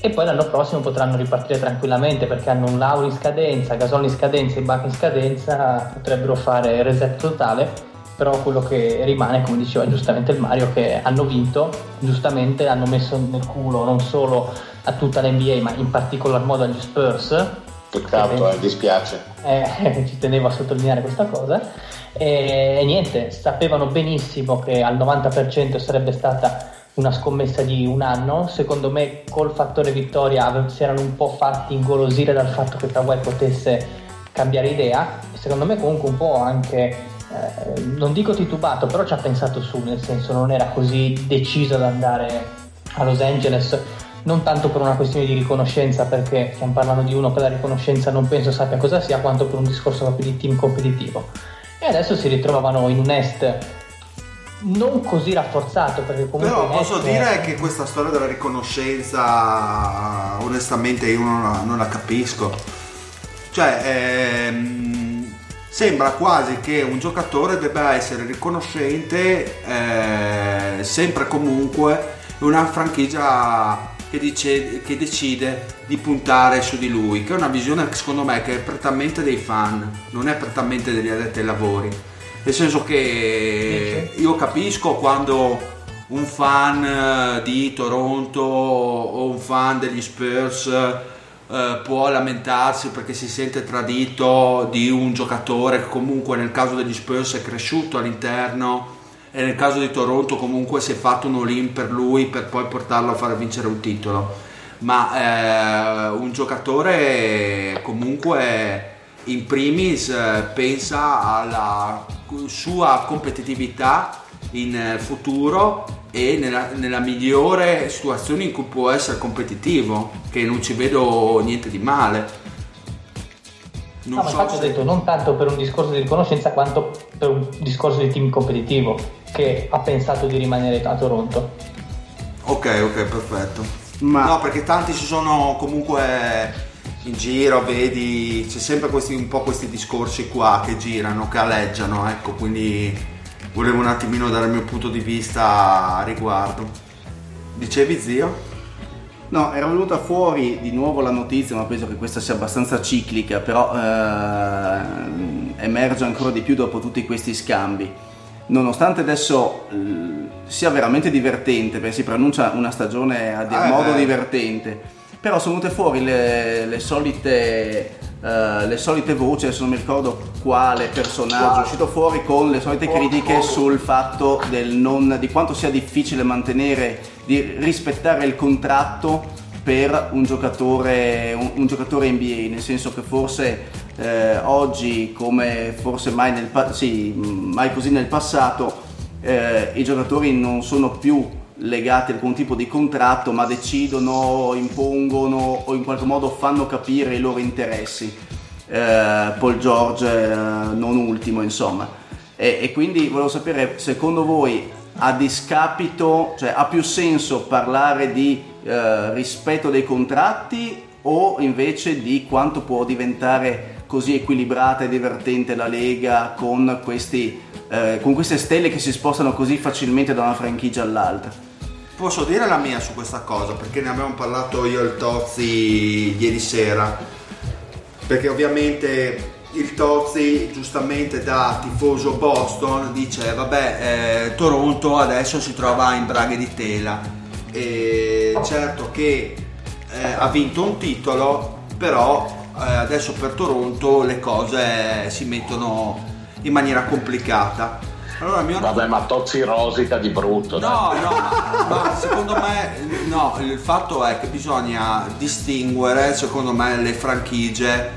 e poi l'anno prossimo potranno ripartire tranquillamente perché hanno un Lauro in scadenza, Gasol in scadenza e Bach in scadenza, potrebbero fare reset totale però quello che rimane, come diceva giustamente il Mario, che hanno vinto, giustamente hanno messo nel culo non solo a tutta l'NBA, ma in particolar modo agli Spurs. Peccato, eh, dispiace. Eh, [LAUGHS] ci tenevo a sottolineare questa cosa. E, e niente, sapevano benissimo che al 90% sarebbe stata una scommessa di un anno. Secondo me, col fattore vittoria si erano un po' fatti ingolosire dal fatto che Kawhi potesse cambiare idea. E secondo me, comunque, un po' anche eh, non dico titubato, però ci ha pensato su, nel senso non era così deciso ad andare a Los Angeles, non tanto per una questione di riconoscenza, perché stiamo parlando di uno che la riconoscenza non penso sappia cosa sia, quanto per un discorso proprio di team competitivo. E adesso si ritrovavano in un est non così rafforzato perché comunque però posso dire che questa storia della riconoscenza onestamente io non la, non la capisco cioè ehm, sembra quasi che un giocatore debba essere riconoscente eh, sempre e comunque una franchigia che, dice, che, decide di puntare su di lui, che è una visione secondo me che è prettamente dei fan, non è prettamente degli addetti ai lavori. Nel senso che io capisco quando un fan di Toronto o un fan degli Spurs eh, può lamentarsi perché si sente tradito di un giocatore che comunque nel caso degli Spurs è cresciuto all'interno e nel caso di Toronto comunque si è fatto un all-in per lui per poi portarlo a fare vincere un titolo. Ma eh, un giocatore comunque in primis eh, pensa alla sua competitività in futuro e nella, nella, migliore situazione in cui può essere competitivo, che non ci vedo niente di male. Non no, so ma infatti se... ho detto non tanto per un discorso di riconoscenza quanto per un discorso di team competitivo che ha pensato di rimanere a Toronto. Ok, ok, perfetto. Ma... No, perché tanti ci sono comunque in giro, vedi, c'è sempre questi, un po' questi discorsi qua che girano, che aleggiano, ecco, quindi volevo un attimino dare il mio punto di vista a riguardo. Dicevi zio? No, era venuta fuori di nuovo la notizia, ma penso che questa sia abbastanza ciclica, però eh, emerge ancora di più dopo tutti questi scambi. Nonostante adesso eh, sia veramente divertente, perché si pronuncia una stagione a dir eh, modo divertente, però sono venute fuori le, le solite Uh, le solite voci, adesso non mi ricordo quale personaggio è uscito fuori con le solite critiche sul fatto non, di quanto sia difficile mantenere, di rispettare il contratto per un giocatore, un, un giocatore NBA, nel senso che forse eh, oggi, come forse mai, nel, sì, mai così nel passato, eh, i giocatori non sono più legati ad alcun tipo di contratto, ma decidono, impongono o in qualche modo fanno capire i loro interessi. Eh, Paul George eh, non ultimo, insomma. E, e, quindi volevo sapere, secondo voi, a discapito, cioè ha più senso parlare di eh, rispetto dei contratti o invece di quanto può diventare così equilibrata e divertente la Lega con, questi, eh, con queste stelle che si spostano così facilmente da una franchigia all'altra? Posso dire la mia su questa cosa perché ne abbiamo parlato io e il Tozzi ieri sera. Perché ovviamente il Tozzi giustamente da tifoso Boston dice vabbè eh, Toronto adesso si trova in braghe di tela. E certo che eh, ha vinto un titolo però eh, adesso per Toronto le cose si mettono in maniera complicata allora, mio... Vabbè, ma Tozzi rosica di brutto. No, dai. no, ma, ma secondo me no, il fatto è che bisogna distinguere, secondo me, le franchigie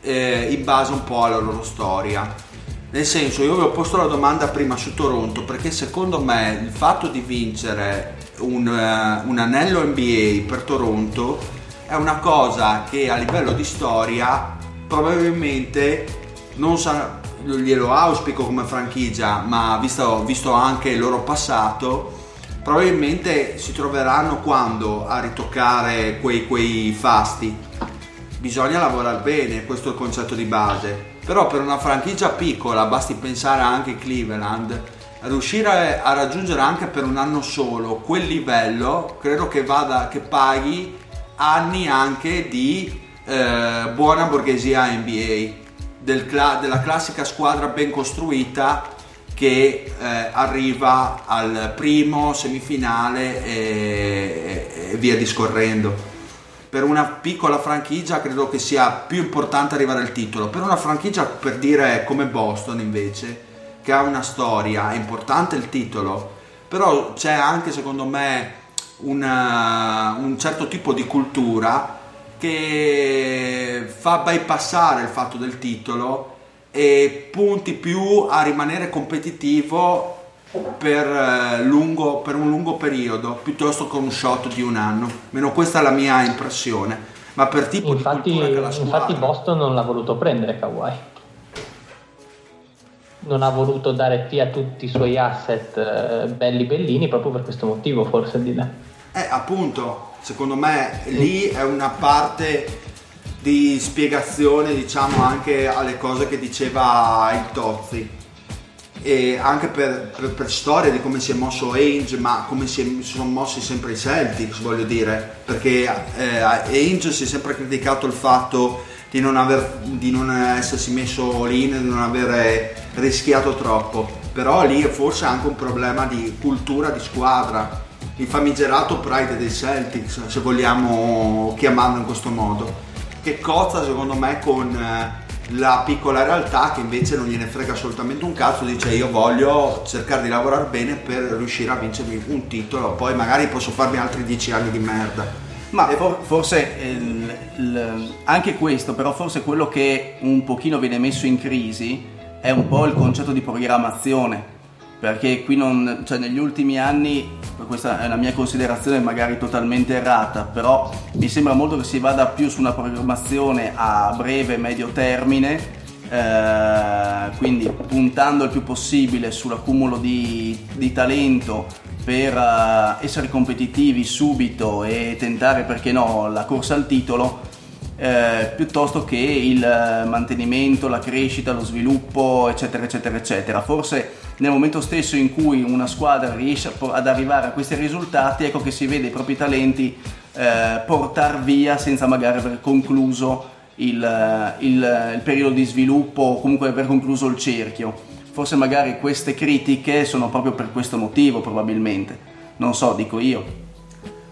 eh, in base un po' alla loro storia. Nel senso, io vi ho posto la domanda prima su Toronto perché secondo me il fatto di vincere un, uh, un anello NBA per Toronto è una cosa che a livello di storia probabilmente non sarà glielo auspico come franchigia ma visto, visto anche il loro passato probabilmente si troveranno quando a ritoccare quei, quei fasti. Bisogna lavorare bene questo è il concetto di base. Però per una franchigia piccola basti pensare anche a Cleveland. Riuscire a raggiungere anche per un anno solo quel livello credo che vada che paghi anni anche di eh, buona borghesia NBA del cla- della classica squadra ben costruita che eh, arriva al primo semifinale e, e via discorrendo. Per una piccola franchigia credo che sia più importante arrivare al titolo. Per una franchigia per dire come Boston invece che ha una storia è importante il titolo però c'è anche secondo me una, un certo tipo di cultura che fa bypassare il fatto del titolo e punti più a rimanere competitivo per, eh, lungo, per un lungo periodo piuttosto che un shot di un anno. Meno questa è la mia impressione. Ma per tipo infatti, di cultura che infatti Boston non l'ha voluto prendere Kawhi. Non ha voluto dare via tutti i suoi asset eh, belli bellini proprio per questo motivo, forse di là. Eh, appunto, secondo me lì è una parte di spiegazione, diciamo, anche alle cose che diceva il Tozzi. E anche per, per, per storia di come si è mosso Ainge, ma come si, è, si sono mossi sempre i Celtics, voglio dire, perché eh, Ainge si è sempre criticato il fatto di non, aver, di non essersi messo lì, di non aver rischiato troppo, però lì è forse anche un problema di cultura di squadra, il famigerato pride dei Celtics, se vogliamo chiamarlo in questo modo che cozza secondo me con eh, la piccola realtà che invece non gliene frega assolutamente un cazzo, dice io voglio cercare di lavorare bene per riuscire a vincermi un titolo, poi magari posso farmi altri dieci anni di merda. Ma for- forse il, il, anche questo, però forse quello che un pochino viene messo in crisi è un po' il concetto di programmazione perché qui non, cioè negli ultimi anni, questa è una mia considerazione magari totalmente errata, però mi sembra molto che si vada più su una programmazione a breve e medio termine, eh, quindi puntando il più possibile sull'accumulo di, di talento per uh, essere competitivi subito e tentare, perché no, la corsa al titolo, eh, piuttosto che il mantenimento, la crescita, lo sviluppo, eccetera, eccetera, eccetera. Forse nel momento stesso in cui una squadra riesce ad arrivare a questi risultati, ecco che si vede i propri talenti eh, portare via senza magari aver concluso il, il, il periodo di sviluppo o comunque aver concluso il cerchio. Forse magari queste critiche sono proprio per questo motivo, probabilmente. Non so, dico io.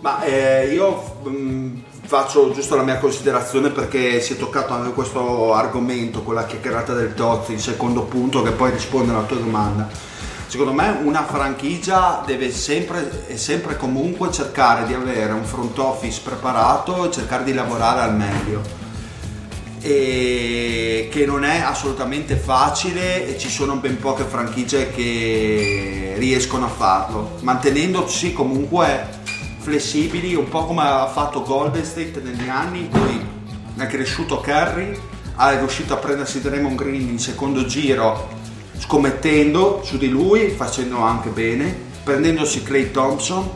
Ma eh, io mm, faccio giusto la mia considerazione perché si è toccato anche questo argomento con la chiacchierata del Tozzi, il secondo punto che poi risponde alla tua domanda. Secondo me una franchigia deve sempre e sempre comunque cercare di avere un front office preparato e cercare di lavorare al meglio. E che non è assolutamente facile e ci sono ben poche franchigie che riescono a farlo, mantenendosi comunque flessibili, un po' come ha fatto Golden State negli anni in cui è cresciuto Curry, è riuscito a prendersi Draymond Green in secondo giro scommettendo su di lui, facendo anche bene, prendendosi Clay Thompson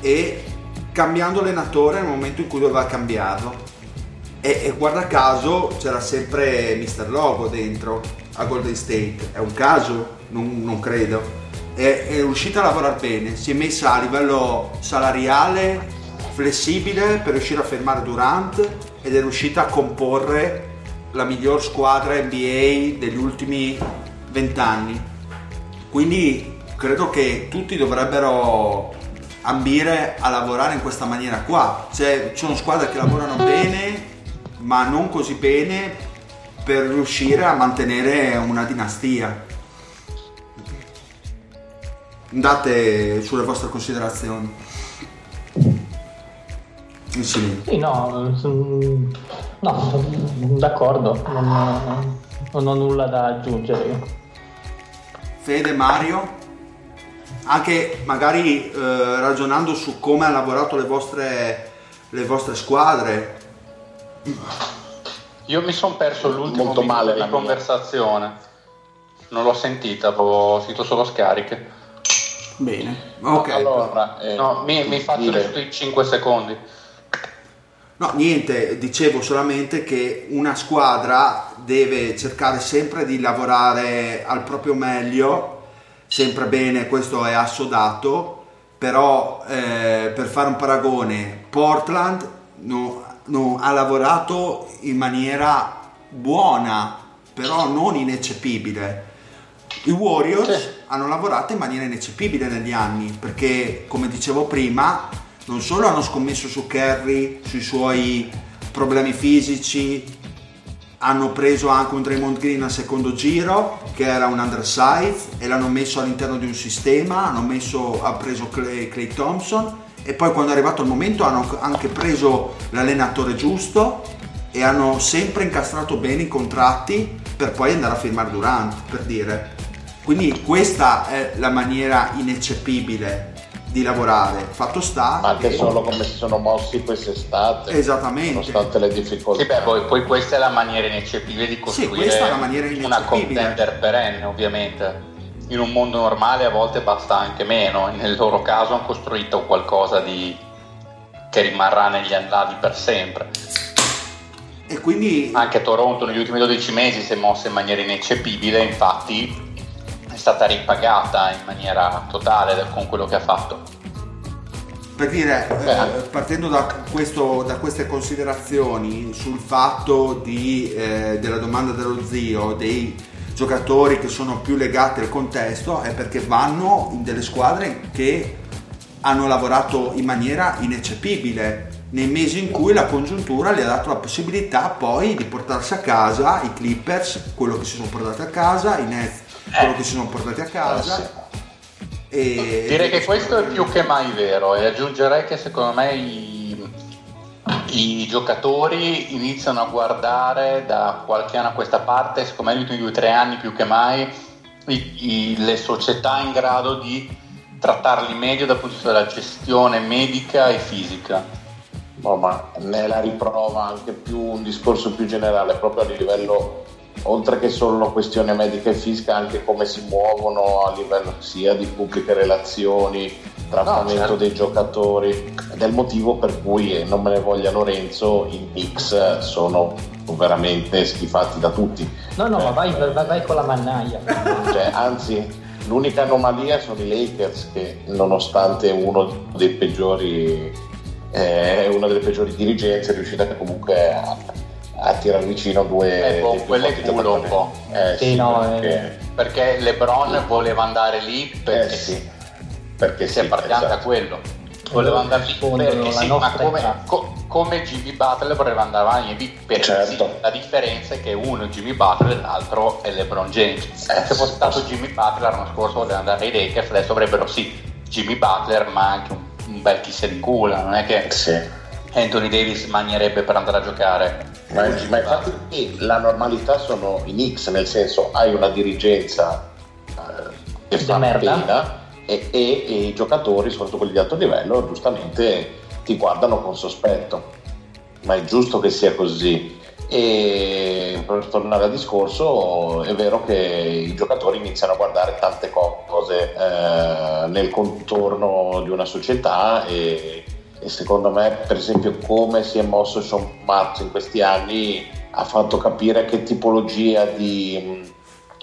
e cambiando allenatore nel momento in cui doveva cambiarlo. E, e guarda caso c'era sempre Mr. Logo dentro a Golden State, è un caso? non, non credo è, è riuscita a lavorare bene, si è messa a livello salariale flessibile per riuscire a fermare Durant ed è riuscita a comporre la miglior squadra NBA degli ultimi vent'anni. Quindi credo che tutti dovrebbero ambire a lavorare in questa maniera qua. Cioè, ci sono squadre che lavorano bene, ma non così bene per riuscire a mantenere una dinastia andate sulle vostre considerazioni. Sì, no, no, d'accordo, non, non ho nulla da aggiungere. Fede, Mario? Anche magari eh, ragionando su come hanno lavorato le vostre, le vostre squadre. Io mi sono perso l'ultimo Molto minuto male mia. conversazione. Non l'ho sentita, ho sentito solo scariche. Bene. Ok. Allora, eh, No, mi, mi faccio le sui 5 secondi. No, niente, dicevo solamente che una squadra deve cercare sempre di lavorare al proprio meglio, sempre bene, questo è assodato, però eh, per fare un paragone, Portland no- no, ha lavorato in maniera buona, però non ineccepibile. I Warriors Sì. Hanno lavorato in maniera ineccepibile negli anni perché, come dicevo prima, non solo hanno scommesso su Kerry, sui suoi problemi fisici, hanno preso anche un Draymond Green al secondo giro che era un undersize e l'hanno messo all'interno di un sistema, hanno messo, ha preso Clay, Clay Thompson e poi quando è arrivato il momento hanno anche preso l'allenatore giusto e hanno sempre incastrato bene i contratti per poi andare a firmare Durant, per dire. Quindi questa è la maniera ineccepibile di lavorare. Fatto sta Ma anche che- solo come si sono mossi quest'estate. Esattamente. Nonostante le difficoltà. Sì, beh, poi, poi questa è la maniera ineccepibile di costruire questa è la maniera una ineccepibile. contender perenne, ovviamente. In un mondo normale a volte basta anche meno. Nel loro caso hanno costruito qualcosa di... che rimarrà negli annali per sempre. E quindi Anche Toronto negli ultimi 12 mesi si è mossa in maniera ineccepibile, infatti stata ripagata in maniera totale con quello che ha fatto. per dire, eh, Beh. partendo da, questo- da queste considerazioni sul fatto di, eh, della domanda dello zio, dei giocatori che sono più legati al contesto, è perché vanno in delle squadre che hanno lavorato in maniera ineccepibile nei mesi in cui la congiuntura gli ha dato la possibilità poi di portarsi a casa i Clippers, quello che si sono portati a casa, i Nets, quello che si sono portati a casa. Eh, E Direi che questo è più che mai vero e aggiungerei che secondo me i, i giocatori iniziano a guardare da qualche anno a questa parte, secondo me negli ultimi due o tre anni più che mai, i- i- le società in grado di trattarli meglio dal punto di vista della gestione medica e fisica. No, ma ne la riprova anche più un discorso più generale, proprio a livello, oltre che solo questione medica e fisica, anche come si muovono a livello sia di pubbliche relazioni, trattamento certo. dei giocatori, ed è il motivo per cui, e non me ne voglia Lorenzo, i Knicks sono veramente schifati da tutti. No, no, ma vai, vai, vai con la mannaia. Cioè, anzi, l'unica anomalia sono i Lakers che nonostante uno dei peggiori eh, una delle peggiori dirigenze è riuscita comunque a, a tirare vicino due Eh, boh, è forti culo un po'. Eh, Sì, sì, no, perché, Perché LeBron voleva andare lì eh, perché sì, perché si è sì, partita esatto. da quello. Voleva andare lì perché sì, ma come, co- come Jimmy Butler voleva andare avanti perché Certo. sì. La differenza è che uno è Jimmy Butler e l'altro è LeBron James. Se sì, fosse stato sì. Jimmy Butler l'anno scorso voleva andare ai Lakers, adesso avrebbero sì Jimmy Butler ma anche un, un bel chi se ne cula, non è che Sì. Anthony Davis magnerebbe per andare a giocare. Ma, ma infatti la normalità sono i Knicks, nel senso hai una dirigenza eh, che De fa merda. pena e, e- e i giocatori, soprattutto quelli di alto livello, giustamente ti guardano con sospetto. Ma è giusto che sia così. E per tornare al discorso, è vero che i giocatori iniziano a guardare tante cose eh, nel contorno di una società e, e secondo me, per esempio, come si è mosso Sean Marks in questi anni ha fatto capire che tipologia di,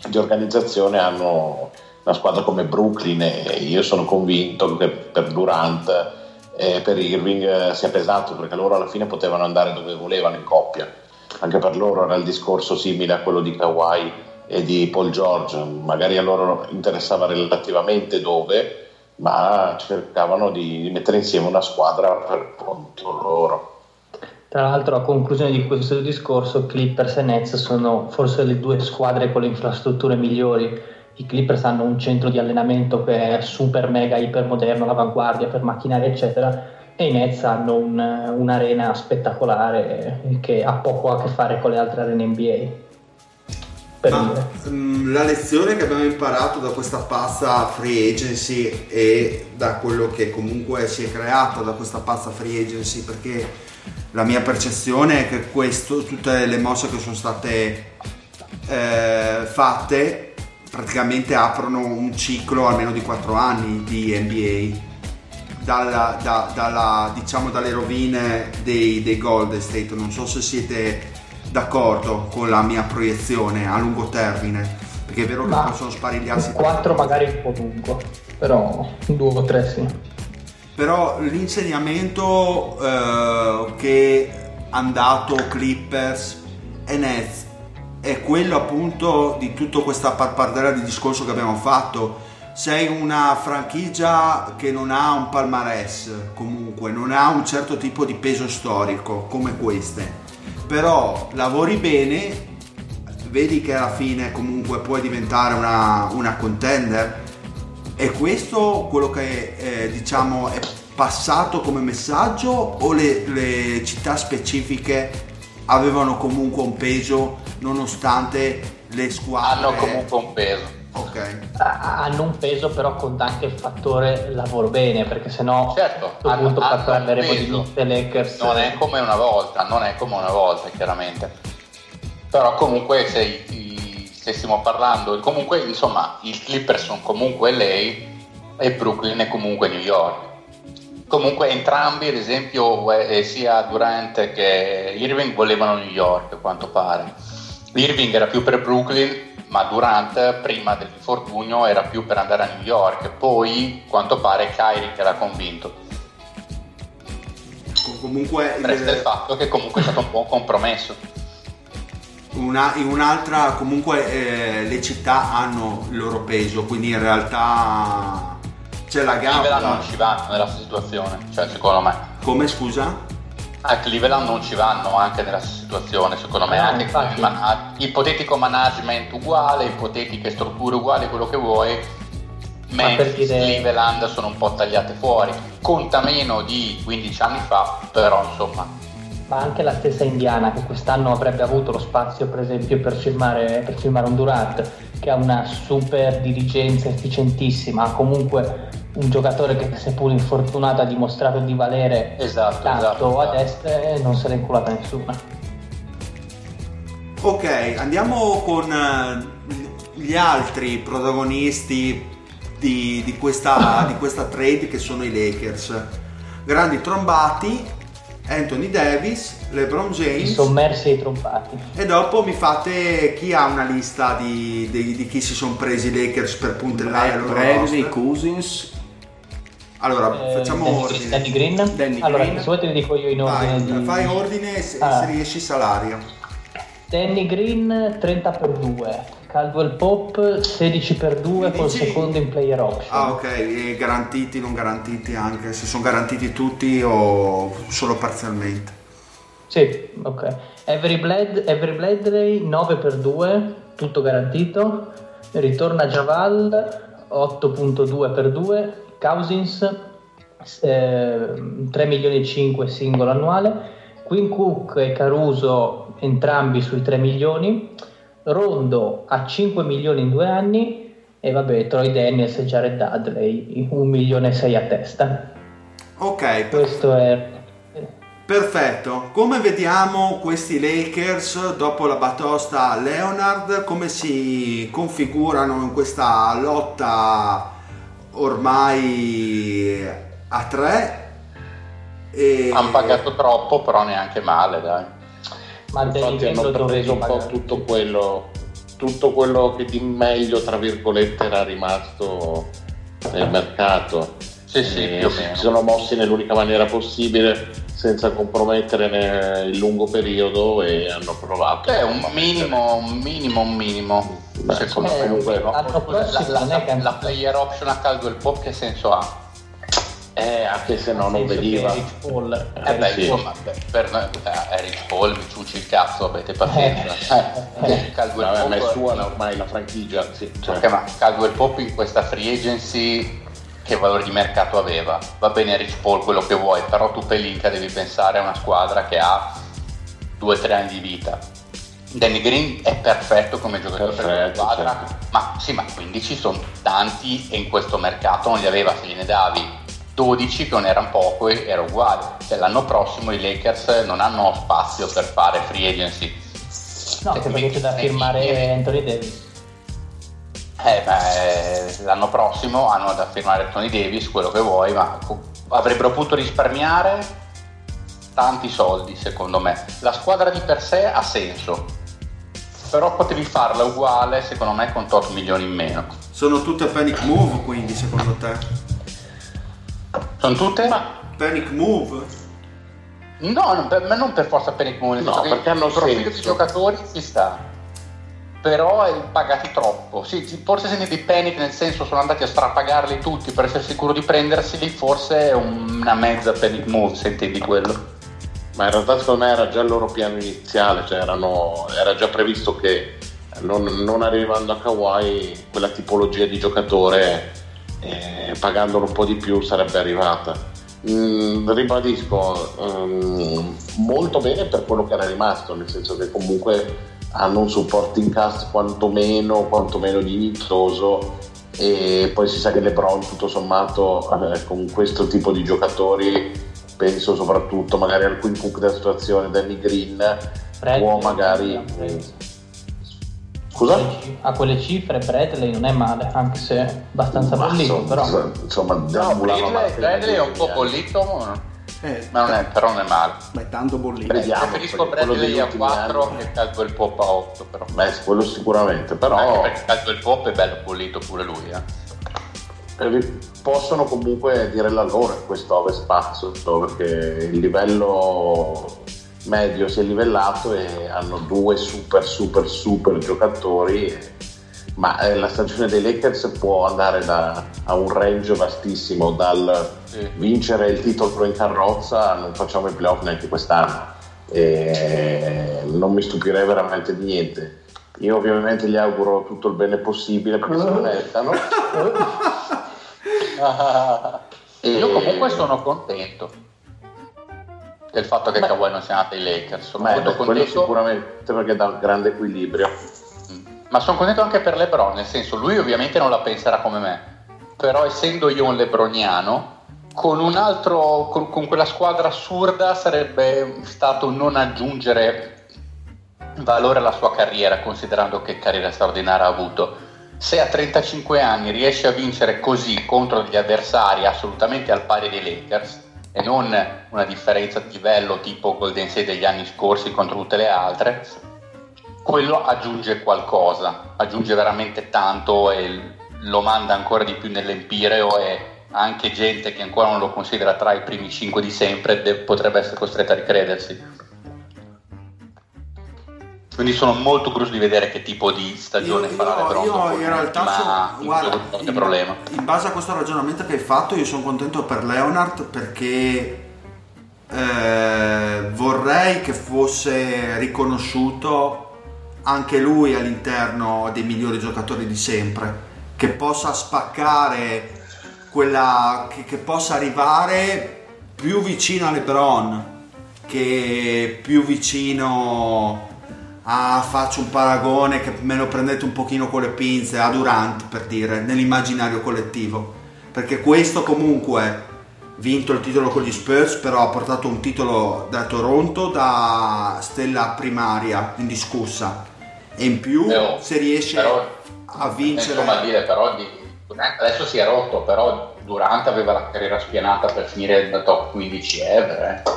di organizzazione hanno una squadra come Brooklyn. E io sono convinto che per Durant e per Irving eh, sia pesato perché loro alla fine potevano andare dove volevano in coppia. Anche per loro era il discorso simile a quello di Kawhi e di Paul George. Magari a loro interessava relativamente dove ma cercavano di mettere insieme una squadra per conto loro Tra l'altro, a conclusione di questo discorso, Clippers e Nets sono forse le due squadre con le infrastrutture migliori. I Clippers hanno un centro di allenamento che è super mega iper moderno, all'avanguardia per macchinari, eccetera. E i Nets hanno un- un'arena spettacolare che ha poco a che fare con le altre arene NBA. Ma dire. mm, la lezione che abbiamo imparato da questa pazza free agency e da quello che comunque si è creato da questa pazza free agency, perché la mia percezione è che questo, tutte le mosse che sono state eh, fatte praticamente aprono un ciclo almeno di 4 anni di NBA. Dalla, da- dalla- diciamo dalle rovine dei, dei Golden State, non so se siete d'accordo con la mia proiezione a lungo termine, perché è vero che Ma possono sparigliarsi 4 magari un po' lungo, però 2 o 3 sì. però l'insegnamento eh, che hanno dato Clippers e Nets è quello appunto di tutta questa parpardella di discorso che abbiamo fatto sei una franchigia che non ha un palmarès comunque non ha un certo tipo di peso storico come queste però lavori bene vedi che alla fine comunque puoi diventare una, una contender è questo quello che eh, diciamo è passato come messaggio o le, le città specifiche avevano comunque un peso nonostante le squadre Hanno comunque un peso. Ok Ha- Hanno un peso però conta anche il fattore lavoro bene, perché sennò Certo, a questo hanno- punto hanno qua parleremo di peso. Knicks e Lakers. Non è come una volta, non è come una volta chiaramente. Però comunque se, i- se stiamo parlando, comunque insomma i Clippers sono comunque LA e Brooklyn è comunque New York. Comunque entrambi, ad esempio, eh, sia Durant che Irving volevano New York, a quanto pare. Irving era più per Brooklyn, ma Durant prima dell'infortunio era più per andare a New York. Poi, quanto pare, Kyrie che l'ha convinto. Com- comunque Resta il fatto che comunque è stato un buon compromesso. una- in un'altra comunque eh, le città hanno il loro peso quindi in realtà c'è la Cleveland gamba non ci vanno nella situazione, cioè secondo me. come scusa? A Cleveland non ci vanno anche nella situazione, secondo me, anche infatti. il mana- ipotetico management uguale, ipotetiche strutture uguali, quello che vuoi. Ma Memphis, dire- Cleveland sono un po' tagliate fuori. Conta meno di 15 anni fa, però insomma. Ma anche la stessa Indiana che quest'anno avrebbe avuto lo spazio per esempio per firmare, per firmare un Durant che ha una super dirigenza efficientissima, ha comunque un giocatore che seppur infortunato ha dimostrato di valere Esatto, tanto esatto, esatto. est e non se l'è inculata nessuna. Ok, andiamo con eh, gli altri protagonisti di, di questa, [COUGHS] di questa trade che sono i Lakers. Grandi trombati, Anthony Davis, LeBron I James sommersi e i trompati. e dopo mi fate chi ha una lista di, di- di chi si sono presi i Lakers per puntellare il loro Bradley. Cousins, Allora, Eh, facciamo Danny- ordine. Danny Green? Danny allora, Green. se vuoi te li dico io in ordine Vai, di... fai ordine se, Ah. se riesci salario. Danny Green 30 per 2, Caldwell Pop 16 per 2 Mi col dici- secondo in player option. Ah ok, e garantiti, non garantiti anche, se sono garantiti tutti o solo parzialmente. Sì, ok. Avery, Blad- Avery Bladley 9 per 2, tutto garantito. Ritorna Javal 8.2 per 2, Cousins eh, 3 milioni e 5 singolo annuale, Quinn Cook e Caruso entrambi sui 3 milioni, Rondo a 5 milioni in due anni e vabbè Troy Daniels e Jared Dudley 1 milione e 6 a testa. Ok, Questo è perfetto. Come vediamo questi Lakers dopo la batosta a Leonard, come si configurano in questa lotta ormai a tre? E... Hanno pagato troppo, però neanche male, dai. ma Infatti hanno preso un po' pagare. tutto quello, tutto quello che di meglio, tra virgolette, era rimasto nel mercato. Sì, sì, E più o si sono mossi nell'unica maniera possibile senza compromettere il lungo periodo e hanno provato. Cioè, un minimo, un minimo, un minimo. Beh, Secondo eh, me, comunque, no? l'anno Scusa, prossimo la, è la- la player option a Caldwell Pop che senso ha? Eh, anche se no non vediva. Rich Paul Eh beh, sì. insomma, per eh, Eric Paul mi ciucci il cazzo, avete pazienza. Eh, Caldwell Pop, ma è sua ormai la franchigia. Sì, cioè, ma Caldwell Pop in questa free agency che valore di mercato aveva? Va bene Rich Paul quello che vuoi, però tu Pelinka devi pensare a una squadra che ha 2-3 anni di vita. Danny Green è perfetto come giocatore per la Perfetto, squadra, certo. ma sì, ma 15 sono tanti e in questo mercato non li aveva, se gliene davi 12 che non erano poco e era uguale. Cioè, l'anno prossimo i Lakers non hanno spazio per fare free agency. No, anche perché c'è da firmare Anthony Davis. Eh, beh, l'anno prossimo hanno da firmare Tony Davis, quello che vuoi, ma avrebbero potuto risparmiare tanti soldi, secondo me. La squadra di per sé ha senso, però potevi farla uguale, secondo me, con 8 milioni in meno. Sono tutte panic move, quindi, secondo te? Sono tutte? Panic move? No, non per, ma non per forza il comune, No, perché hanno il profilo di giocatori ci sta. Però è pagati troppo. Sì, forse se ne di panic, nel senso sono andati a strapagarli tutti per essere sicuro di prenderseli, forse è una mezza panic move, se intendi quello. Ma in realtà secondo me era già il loro piano iniziale, cioè erano- era già previsto che non, non arrivando a Kawhi quella tipologia di giocatore eh, pagandolo un po' di più sarebbe arrivata. Mm, ribadisco, ehm, molto bene per quello che era rimasto, nel senso che comunque hanno un supporting cast quantomeno, quantomeno dignitoso e poi si sa che LeBron tutto sommato eh, con questo tipo di giocatori penso soprattutto magari al Queen Cook della situazione Danny Green Bradley, può magari preso. scusa? A quelle cifre Bradley non è male, anche se è abbastanza Ma bollito, insomma, però. insomma No, Bradley, Bradley è un po' negli anni. Eh, ma non è, però non è male. Beh, tanto bollito. Vediamo, Preferisco quello degli a ultimi 4 anni- che Caldwell Pop a 8 però. Beh, quello sicuramente, Anche però perché Caldwell Pop è bello bollito pure lui, eh. eh, possono comunque dire la loro in questo Ovest Pazzo, perché il livello medio si è livellato e hanno due super super super giocatori e- ma eh, la stagione dei Lakers può andare da- a un range vastissimo dal Sì. vincere il titolo in carrozza non facciamo i playoff neanche quest'anno e non mi stupirei veramente di niente io ovviamente gli auguro tutto il bene possibile perché se lo meritano E- Io comunque sono contento del fatto che. Kawhi non sia andato ai Lakers. Sono Beh, molto beh, quello contento, sicuramente perché dà un grande equilibrio ma sono contento anche per LeBron, nel senso lui ovviamente non la penserà come me, però essendo io un lebroniano, con un altro, con, con quella squadra assurda sarebbe stato non aggiungere valore alla sua carriera, considerando che carriera straordinaria ha avuto. Se a 35 anni riesce a vincere così contro degli avversari assolutamente al pari dei Lakers e non una differenza di livello tipo Golden State degli anni scorsi contro tutte le altre, quello aggiunge qualcosa, aggiunge veramente tanto e lo manda ancora di più nell'empireo e anche gente che ancora non lo considera tra i primi 5 di sempre de- potrebbe essere costretta a ricredersi. Quindi sono molto curioso di vedere che tipo di stagione Io, farà io- io in realtà l'ultima- sono, guarda, in, problema. in base a questo ragionamento che hai fatto io sono contento per Leonard perché eh, vorrei che fosse riconosciuto anche lui all'interno dei migliori giocatori di sempre che possa spaccare quella che, che possa arrivare più vicino a LeBron che più vicino a faccio un paragone che me lo prendete un pochino con le pinze a Durant per dire nell'immaginario collettivo. Perché questo comunque vinto il titolo con gli Spurs però ha portato un titolo da Toronto da stella primaria indiscussa e in più Però- se riesce però- a vincere Insomma, dire però di, adesso si è rotto, però Durant aveva la carriera spianata per finire da top 15 ever. Eh.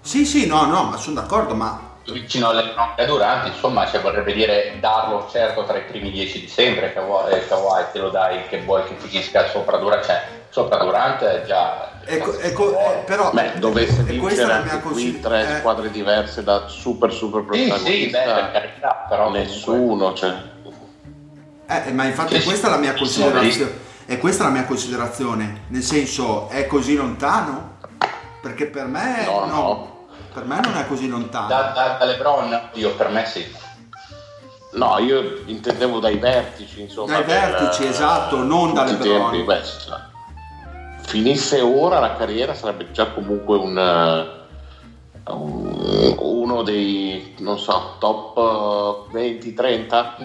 sì sì no no ma sono d'accordo ma vicino alle a Durant, insomma, cioè, vorrebbe dire darlo certo tra i primi dieci di sempre, Kawhi, eh, Kawhi te lo dai che vuoi che finisca sopra Durant, cioè sopra Durant è già... ecco, ecco, eh, però beh dovesse e vincere anche qui tre eh, squadre diverse da super super Sì, protagonista sì, beh, per carità, però nessuno cioè Eh, ma infatti Sì, sì. questa è la mia Sì, considerazione. E questa è la mia considerazione. Nel senso, è così lontano? Perché per me No, no. no. Per me non è così lontano. Da, da, da LeBron, io per me sì. No, io intendevo dai vertici, insomma. Dai vertici, esatto, non da tutti i LeBron. tempi, beh, se finisse ora la carriera sarebbe già comunque un, eh, un- uno dei, non so, top 20-30?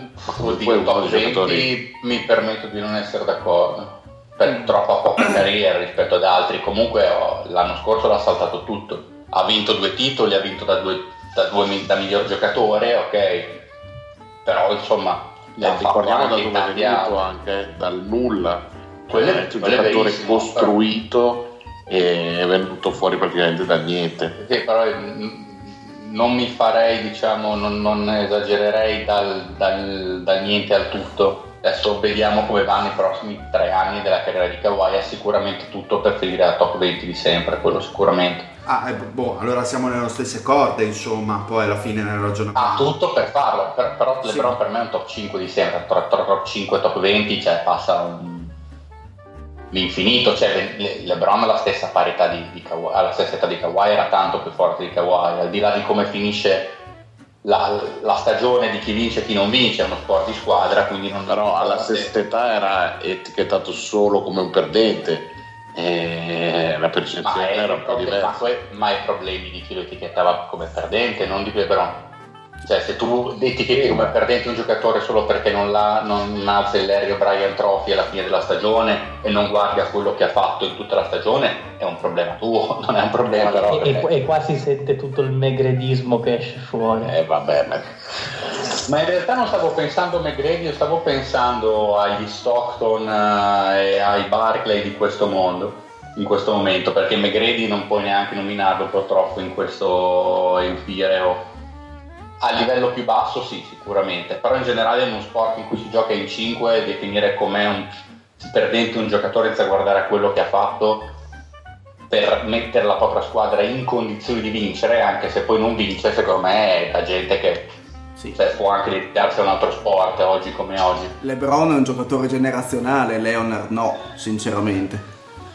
Oddio, Poi uno top dei giocatori 20 mi permetto di non essere d'accordo. Per troppa poca carriera rispetto ad altri. Comunque oh, l'anno scorso l'ha saltato tutto. Ha vinto due titoli, ha vinto da, due, da, due da miglior giocatore, ok. Però insomma, Eh, ricordiamo da dove è venuto anche dal nulla Quello è- È un è giocatore costruito e è venuto fuori praticamente da niente Sì, però mm, non mi farei, diciamo, non, non esagererei dal, dal- dal niente al tutto. Adesso vediamo come vanno i prossimi tre anni della carriera di Kawhi. Ha sicuramente tutto per finire a top 20 di sempre, quello sicuramente. Ah, eh, boh, allora siamo nelle stesse corde, insomma, poi alla fine nel ragionamento. Ha tutto per farlo, per- però Sì. LeBron per me è un top 5 di sempre, tra, tra top 5 e top 20, cioè passa un- l'infinito, cioè Le- LeBron ha la stessa parità di, di Kawhi, ha la stessa età di Kawhi, era tanto più forte di Kawhi, al di là di come finisce la, la stagione di chi vince e chi non vince, è uno sport di squadra, quindi non però alla stessa età era etichettato solo come un perdente e la ma, percezione è, era un po' ma, diversa ma i problemi di chi lo etichettava come perdente, non di LeBron. Cioè, se tu etichetti come perdente un giocatore solo perché non, non alza il Larry O'Brien Trophy alla fine della stagione e non guardi a quello che ha fatto in tutta la stagione, è un problema tuo, [LAUGHS] non è un problema però. E, perché- e- e qua si sente tutto il megredismo che esce fuori. eh vabbè ma Ma in realtà non stavo pensando a McGrady, stavo pensando agli Stockton eh, e ai Barclay di questo mondo, in questo momento, perché McGrady non puoi neanche nominarlo purtroppo in questo Empireo. A livello più basso sì, sicuramente, però in generale in uno sport in cui si gioca in 5 definire com'è un perdente un giocatore senza guardare a quello che ha fatto per mettere la propria squadra in condizioni di vincere, anche se poi non vince, secondo me è da gente che Sì. cioè, può anche dedicarsi a un altro sport oggi come oggi. LeBron è un giocatore generazionale, Leonard no, sinceramente.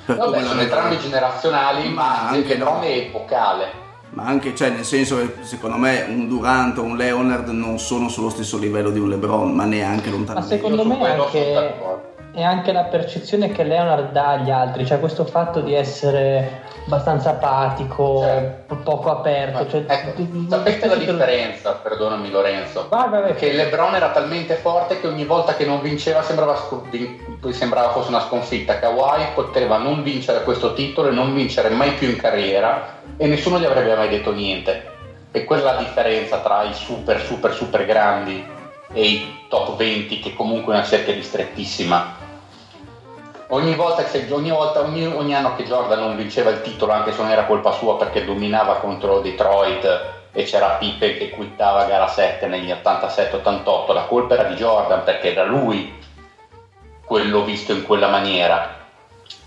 Per Vabbè, sono entrambi generazionali, Ma ma anche anche no. LeBron è epocale. Ma anche, cioè, nel senso che secondo me un Durant o un Leonard non sono sullo stesso livello di un LeBron, ma neanche Ma lontanamente. secondo Io su me anche, è anche la percezione che Leonard dà agli altri, cioè questo fatto di essere abbastanza apatico, po- poco aperto. Cioè, Ecco, tu- tu- sapete la differenza, perdonami Lorenzo, Vai, vai, vai. che LeBron era talmente forte che ogni volta che non vinceva sembrava, sembrava fosse una sconfitta. Kawhi poteva non vincere questo titolo e non vincere mai più in carriera e nessuno gli avrebbe mai detto niente. E quella è la differenza tra i super, super, super grandi e i top 20 che comunque è una cerchia ristrettissima. Ogni volta, che, ogni, volta ogni, ogni anno che Jordan non vinceva il titolo, anche se non era colpa sua perché dominava contro Detroit e c'era Pippen che quittava gara 7 negli 87-88, la colpa era di Jordan perché era lui quello visto in quella maniera.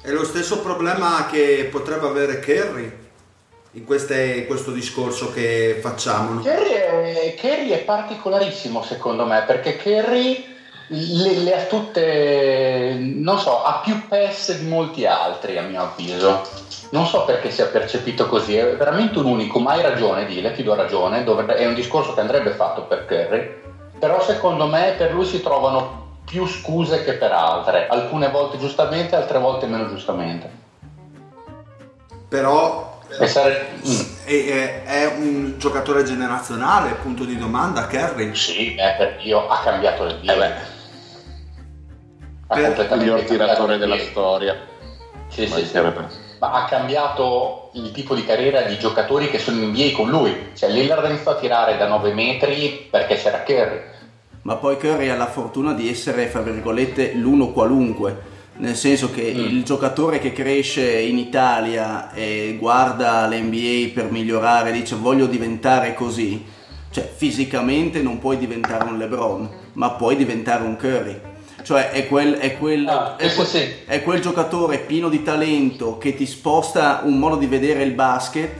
È lo stesso problema che potrebbe avere Kerry in, queste- in questo discorso che facciamo. Kerry è, Kerry è particolarissimo secondo me perché Kerry le, le ha tutte, non so, ha più pass di molti altri a mio avviso. Non so perché sia percepito così, è veramente un unico, ma hai ragione, Dile, ti do ragione, dovrebbe- è un discorso che andrebbe fatto per Kerry, però secondo me per lui si trovano più scuse che per altre, alcune volte giustamente, altre volte meno giustamente. Però E sare- mm. è, è- è un giocatore generazionale, punto di domanda, Kerry. Sì, eh, per Dio ha cambiato Eh beh, Ha Per- completamente miglior tiratore della storia Sì, sì, sì. Ma ha cambiato il tipo di carriera di giocatori che sono in NBA con lui. Cioè Lillard iniziò a tirare da 9 metri perché c'era Kerry. Ma poi Curry ha la fortuna di essere, fra virgolette, l'uno qualunque. Nel senso che Mm. il giocatore che cresce in Italia e guarda l'NBA per migliorare, dice voglio diventare così, cioè fisicamente non puoi diventare un LeBron, ma puoi diventare un Curry. Cioè è quel, è quel, Ah, è quel- sì. è quel giocatore pieno di talento che ti sposta un modo di vedere il basket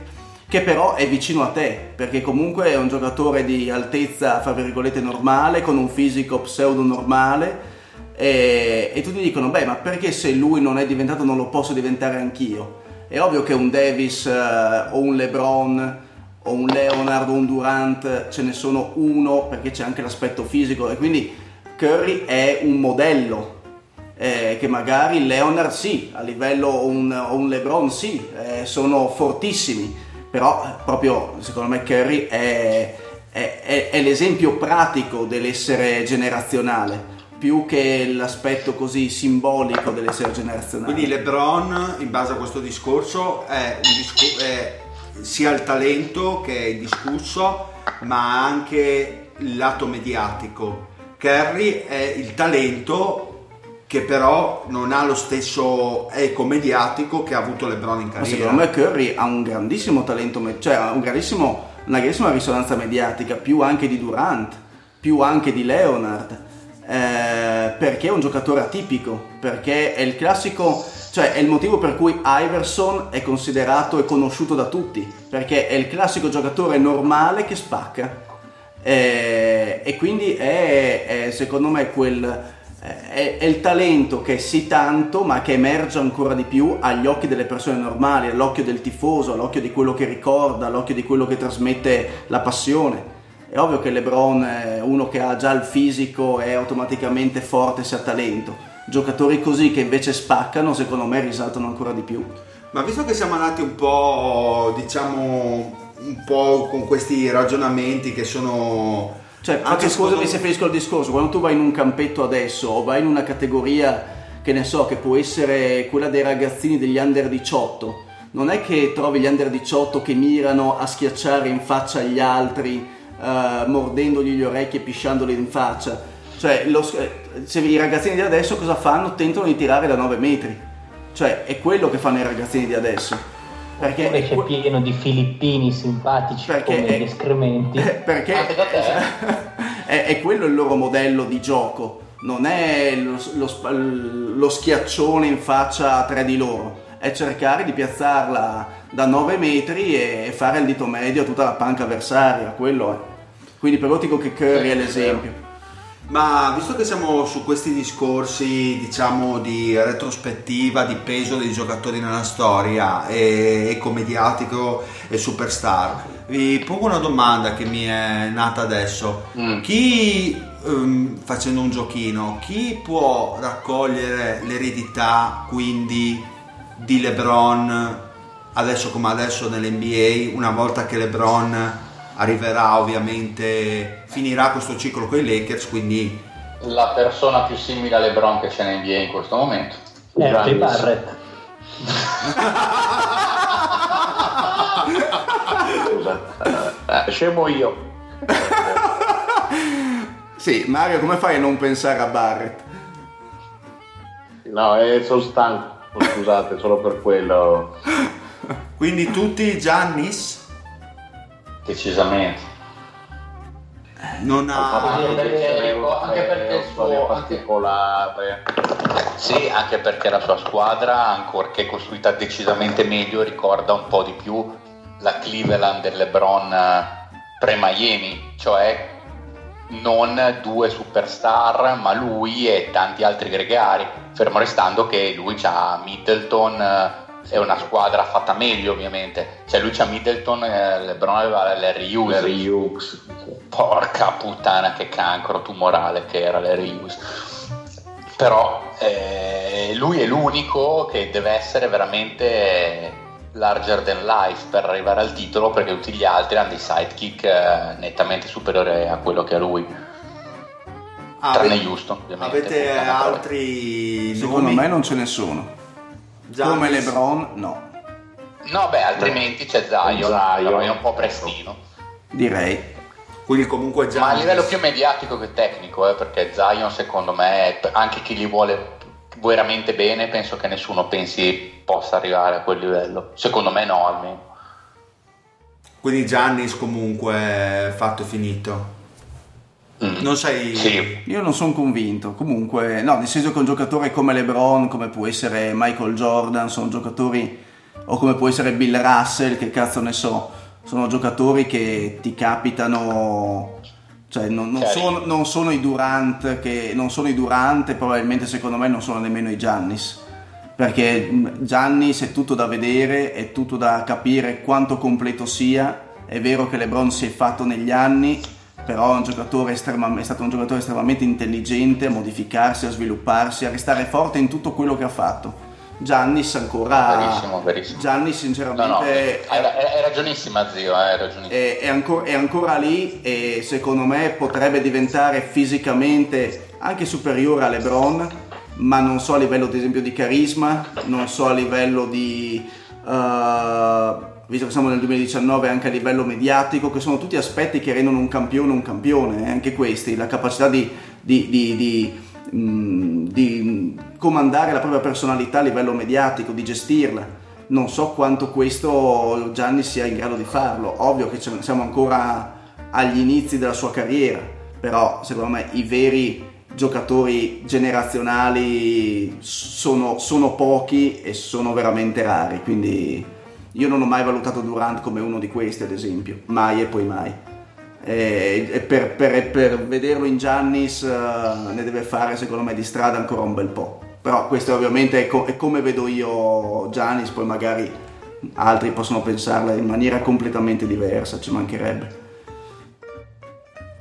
che però è vicino a te, perché comunque è un giocatore di altezza, fra virgolette, normale, con un fisico pseudo normale, e, e tutti dicono, beh, ma perché se lui non è diventato non lo posso diventare anch'io? È ovvio che un Davis eh, o un LeBron o un Leonard o un Durant ce ne sono uno perché c'è anche l'aspetto fisico. E quindi Curry è un modello eh, che magari Leonard sì, a livello un, un LeBron sì, eh, sono fortissimi, però proprio secondo me Curry è, è, è, è l'esempio pratico dell'essere generazionale più che l'aspetto così simbolico dell'essere generazionale. Quindi LeBron, in base a questo discorso, è, discu- è sia il talento che è indiscusso, ma anche il lato mediatico. Curry è il talento che però non ha lo stesso eco mediatico che ha avuto LeBron in Ma carriera. secondo me Curry ha un grandissimo talento, cioè ha un grandissimo, una grandissima risonanza mediatica, più anche di Durant, più anche di Leonard, eh, perché è un giocatore atipico, perché è il classico, cioè è il motivo per cui Iverson è considerato e conosciuto da tutti, perché è il classico giocatore normale che spacca. Eh, e quindi è, è, secondo me quel è, è il talento che sì tanto ma che emerge ancora di più agli occhi delle persone normali, all'occhio del tifoso, all'occhio di quello che ricorda, all'occhio di quello che trasmette la passione. È ovvio che LeBron è uno che ha già il fisico è automaticamente forte se ha talento. Giocatori così che invece spaccano, secondo me risaltano ancora di più. Ma visto che siamo andati un po', diciamo, un po' con questi ragionamenti che sono... Cioè, Anche scusami se finisco il discorso, quando tu vai in un campetto adesso o vai in una categoria che ne so, che può essere quella dei ragazzini degli under 18, non è che trovi gli under 18 che mirano a schiacciare in faccia agli altri, eh, mordendogli gli orecchi e pisciandoli in faccia. Cioè, lo eh, se i ragazzini di adesso cosa fanno? Tentano di tirare da 9 metri. Cioè, è quello che fanno i ragazzini di adesso. Perché Oppure è c'è pieno di filippini simpatici Perché come è- gli escrementi. [LAUGHS] Perché [LAUGHS] è, è quello il loro modello di gioco, non è lo, lo lo schiaccione in faccia a tre di loro, è cercare di piazzarla da 9 metri e fare il dito medio a tutta la panca avversaria, quello è. Quindi per dico che Curry è l'esempio. Ma visto che siamo su questi discorsi, diciamo, di retrospettiva, di peso dei giocatori nella storia, e, eco mediatico e superstar, vi pongo una domanda che mi è nata adesso. Mm. Chi, ehm, facendo un giochino, chi può raccogliere l'eredità quindi di LeBron adesso come adesso nell'NBA, una volta che LeBron arriverà ovviamente, finirà questo ciclo con i Lakers, quindi La persona più simile a LeBron che c'è in NBA in questo momento. Eh, J. Giannis. Barrett. Scusa, eh, scemo io. Sì, Mario, come fai a non pensare a Barrett? No, eh, sono stanco, scusate, solo per quello. Quindi tutti Giannis Decisamente. non ha... Anche perché- Europeo, anche perché il suo- particolare. Sì, anche perché la sua squadra, ancorché costruita decisamente meglio, ricorda un po' di più la Cleveland del LeBron eh, pre-Miami, cioè non due superstar, ma lui e tanti altri gregari, fermo restando che lui c'ha Middleton, eh, è una squadra fatta meglio ovviamente, cioè lui c'ha Middleton, eh, LeBron aveva Larry Hughes, Larry Hughes. Porca puttana che cancro tumorale che era Larry Hughes. Però eh, lui è l'unico che deve essere veramente larger than life per arrivare al titolo perché tutti gli altri hanno dei sidekick eh, nettamente superiori a quello che ha lui. Ah, Tranne avete- Houston, ovviamente. Avete altri Secondo nomi? me non ce ne sono. Giannis? Come LeBron, no, No, beh, altrimenti c'è Zion, Zion. però è un po' prestino. direi. Quindi comunque Giannis. Ma a livello più mediatico che tecnico, eh, perché Zion secondo me, anche chi gli vuole veramente bene, penso che nessuno pensi possa arrivare a quel livello. Secondo me no, almeno. Quindi Giannis comunque fatto e finito. Mm. Non sei... Sì, Io non sono convinto, comunque, no, nel senso che un giocatore come LeBron, come può essere Michael Jordan, sono giocatori, o come può essere Bill Russell, che cazzo ne so, sono giocatori che ti capitano, cioè non, non sono, non sono i Durant, che, non sono i Durant e probabilmente secondo me non sono nemmeno i Giannis, perché mh, Giannis è tutto da vedere, è tutto da capire quanto completo sia, è vero che LeBron si è fatto negli anni, però è, un giocatore estrema- è stato un giocatore estremamente intelligente a modificarsi, a svilupparsi, a restare forte in tutto quello che ha fatto. Giannis ancora... Verissimo, verissimo. Giannis No, sinceramente... no, è- hai, hai ragionissima zio, hai ragionissima. è, è ancora, è ancora lì e secondo me potrebbe diventare fisicamente anche superiore a LeBron, ma non so a livello ad esempio di carisma, non so a livello di... eh, visto che siamo nel 2019 anche a livello mediatico, che sono tutti aspetti che rendono un campione un campione, eh, anche questi, la capacità di, di- di- di, mm, comandare la propria personalità a livello mediatico, di gestirla non so quanto questo Gianni sia in grado di farlo. Ovvio che siamo ancora agli inizi della sua carriera, però secondo me i veri giocatori generazionali sono, sono pochi e sono veramente rari, quindi io non ho mai valutato Durant come uno di questi, ad esempio, mai e poi mai. E, e per, per- per vederlo in Giannis eh, ne deve fare secondo me di strada ancora un bel po'. Però questo ovviamente è, co- è come vedo io Giannis, poi magari altri possono pensarla in maniera completamente diversa, ci mancherebbe.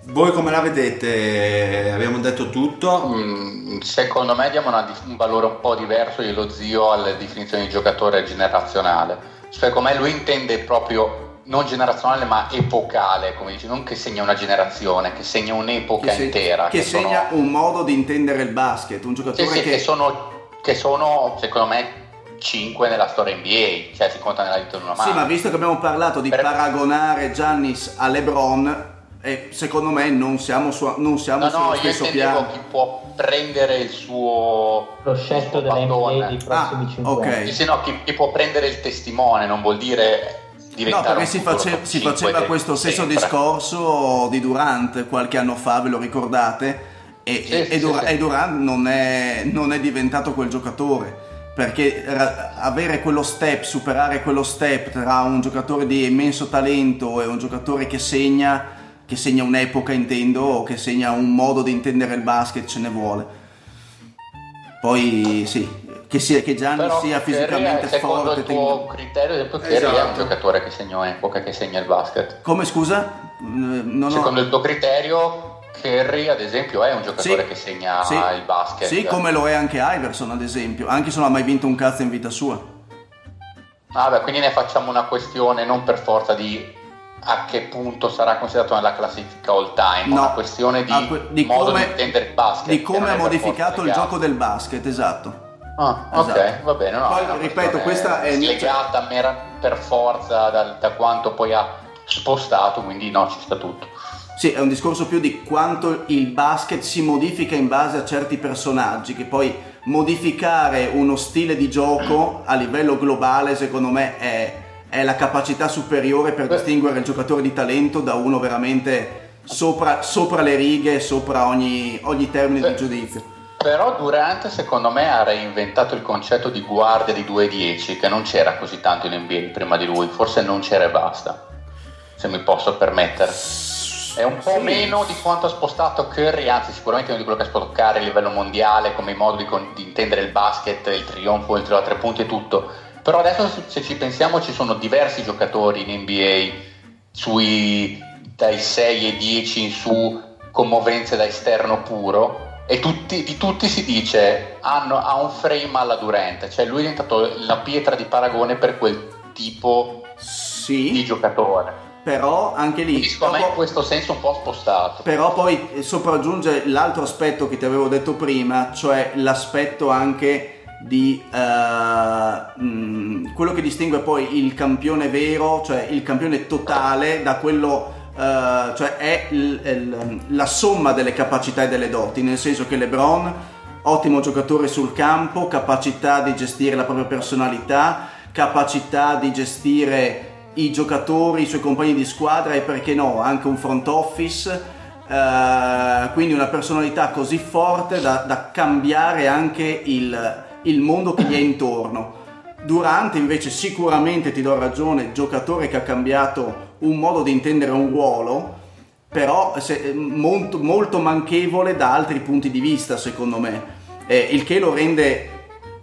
Voi come la vedete? Abbiamo detto tutto. Mm, Secondo me diamo una un valore un po' diverso io e lo zio alle definizioni di giocatore generazionale. Secondo me lui intende proprio non generazionale ma epocale, come dici, non che segna una generazione, che segna un'epoca se- intera. che sono- segna un modo di intendere il basket, un Sì, giocatore sì, che, che sono, che sono, secondo me 5 nella storia NBA, cioè si conta nella dita di una mano. Sì, ma visto che abbiamo parlato di Per- paragonare Giannis a LeBron, eh, secondo me non siamo, su- non siamo No, sullo no, stesso piano. chi può prendere il suo scelto suo della battone. NBA dei prossimi Ah, 5 ok. anni. Sì, sì, no, chi, chi può prendere il testimone non vuol dire No, diventare perché un si, face- si 5 faceva questo stesso sempre. discorso di Durant qualche anno fa, ve lo ricordate? E, Sì, e- sì, e Dur- sì, sì. e Durant non è, non è diventato quel giocatore. Perché ra- avere quello step, superare quello step tra un giocatore di immenso talento e un giocatore che segna, che segna un'epoca intendo, o che segna un modo di intendere il basket, ce ne vuole. Poi sì, che, sia, che Gianni Però sia fisicamente secondo forte. il tuo criterio, ad esempio, Curry è Esatto. un giocatore che segna un'epoca, che segna il basket. Come scusa? Mm, Non ho- Secondo il tuo criterio, Curry, ad esempio, è un giocatore Sì. che segna Sì. il basket. Sì, come lo è anche Iverson, ad esempio, anche se non ha mai vinto un cazzo in vita sua. Ah, beh, quindi ne facciamo una questione non per forza di a che punto sarà considerato nella classifica all time, No. una questione di, Ah, que- di modo come- di intendere il basket. Di come ha modificato il gioco del basket, esatto. Ah, ok, Esatto. va bene. No, Poi, ripeto, questa è- legata mera- per forza dal- da quanto poi ha spostato, quindi no, ci sta tutto. Sì, è un discorso più di quanto il basket si modifica in base a certi personaggi, che poi modificare uno stile di gioco a livello globale, secondo me, è, è la capacità superiore per distinguere il giocatore di talento da uno veramente sopra, sopra le righe, sopra ogni, ogni termine di giudizio. Però Durant secondo me ha reinventato il concetto di guardia di 2-10 che non c'era così tanto in NBA prima di lui, forse non c'era e basta, se mi posso permettere. È un po' Sì. meno di quanto ha spostato Curry, anzi sicuramente meno di quello che ha spostato Curry a livello mondiale come modo di, con- di intendere il basket, il trionfo, il tiro a tre punti e tutto. Però adesso se- ci pensiamo ci sono diversi giocatori in NBA sui dai 6 e 10 in su commovenze da esterno puro e tutti- di tutti si dice hanno, ha un frame alla Durant, cioè lui è diventato la pietra di paragone per quel tipo di Sì, giocatore. però anche lì... Secondo me in questo senso un po' spostato. Però poi eh, sopraggiunge l'altro aspetto che ti avevo detto prima, cioè l'aspetto anche di mh, quello che distingue poi il campione vero, cioè il campione totale da quello eh, cioè è il- il- la somma delle capacità e delle doti, nel senso che LeBron ottimo giocatore sul campo, capacità di gestire la propria personalità, capacità di gestire i giocatori, i suoi compagni di squadra e perché no, anche un front office. eh, quindi una personalità così forte da, da cambiare anche il, il mondo che gli è intorno. Durante invece sicuramente ti do ragione, giocatore che ha cambiato un modo di intendere un ruolo, però se- molto, molto manchevole da altri punti di vista secondo me, Eh, il che lo rende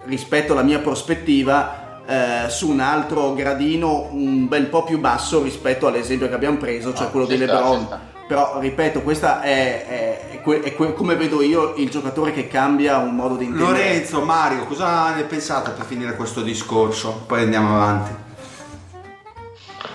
rispetto alla mia prospettiva eh, su un altro gradino un bel po' più basso rispetto all'esempio che abbiamo preso, cioè Ah, quello di LeBron. sta. Però ripeto, questa è, è- è, que- è que- come vedo io il giocatore che cambia un modo di intendere. Lorenzo, Mario, cosa ne pensate per finire questo discorso? Poi andiamo avanti.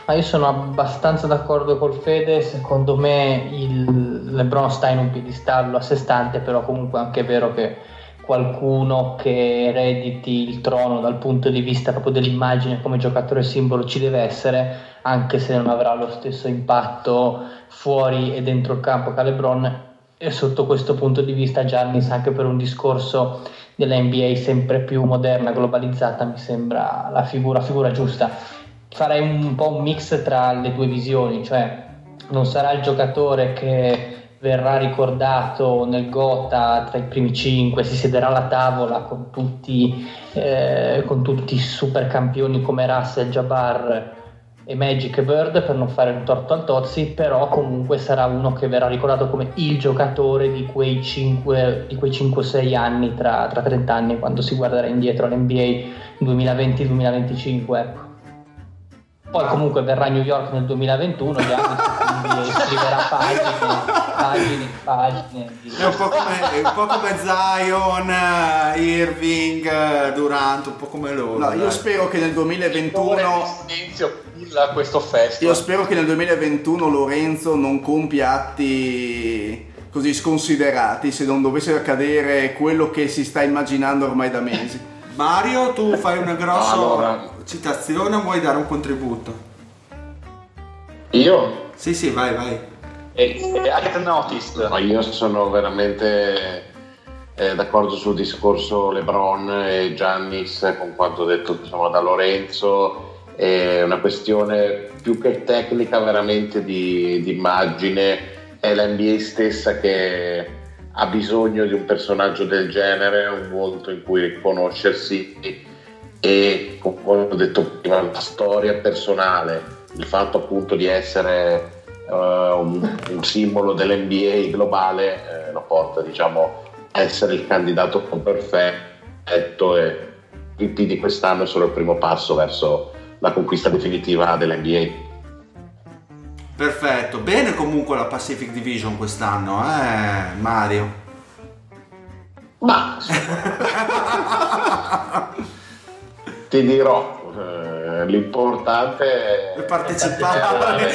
Ma io sono abbastanza d'accordo col Fede, secondo me il LeBron sta in un piedistallo a sé stante, però comunque è anche vero che qualcuno che erediti il trono dal punto di vista proprio dell'immagine come giocatore simbolo ci deve essere, anche se non avrà lo stesso impatto fuori e dentro il campo che LeBron. E sotto questo punto di vista Giannis, anche per un discorso della NBA sempre più moderna, globalizzata, mi sembra la figura, figura giusta. Farei un po' un mix tra le due visioni, cioè non sarà il giocatore che verrà ricordato nel Gotha tra i primi cinque, si siederà alla tavola con tutti, eh, con tutti i super campioni come Russell, Jabbar e Magic e Bird per non fare un torto al Tozzi, però comunque sarà uno che verrà ricordato come il giocatore di quei 5-6 anni tra, tra 30 anni quando si guarderà indietro all'NBA 2020-2025. Ecco. Poi comunque verrà a New York nel 2021, Giannis scriverà pagine, pagine, pagine. Di... È un po' come, un po come Zion, eh, Irving, eh, Durant, un po' come loro. No, io spero che nel 2021 Silenzio, a questo festival. Io spero che nel 2021 Lorenzo non compia atti così sconsiderati se non dovesse accadere quello che si sta immaginando ormai da mesi. Mario, tu fai una [LAUGHS] grossa Allora. citazione o vuoi dare un contributo? Io? Sì, sì, vai, vai. E, e Act Noticed. Ma io sono veramente eh, d'accordo sul discorso LeBron e Giannis con quanto detto insomma, da Lorenzo. È una questione più che tecnica, veramente di, di immagine. È la NBA stessa che ha bisogno di un personaggio del genere, un volto in cui riconoscersi e come ho detto prima la storia personale, il fatto appunto di essere eh, un, un simbolo dell'NBA globale eh, lo porta diciamo a essere il candidato perfetto e il P di quest'anno è solo il primo passo verso la conquista definitiva dell'NBA. Perfetto. Bene comunque la Pacific Division quest'anno, eh, Mario. Ma [LAUGHS] ti dirò, eh, l'importante Per partecipare.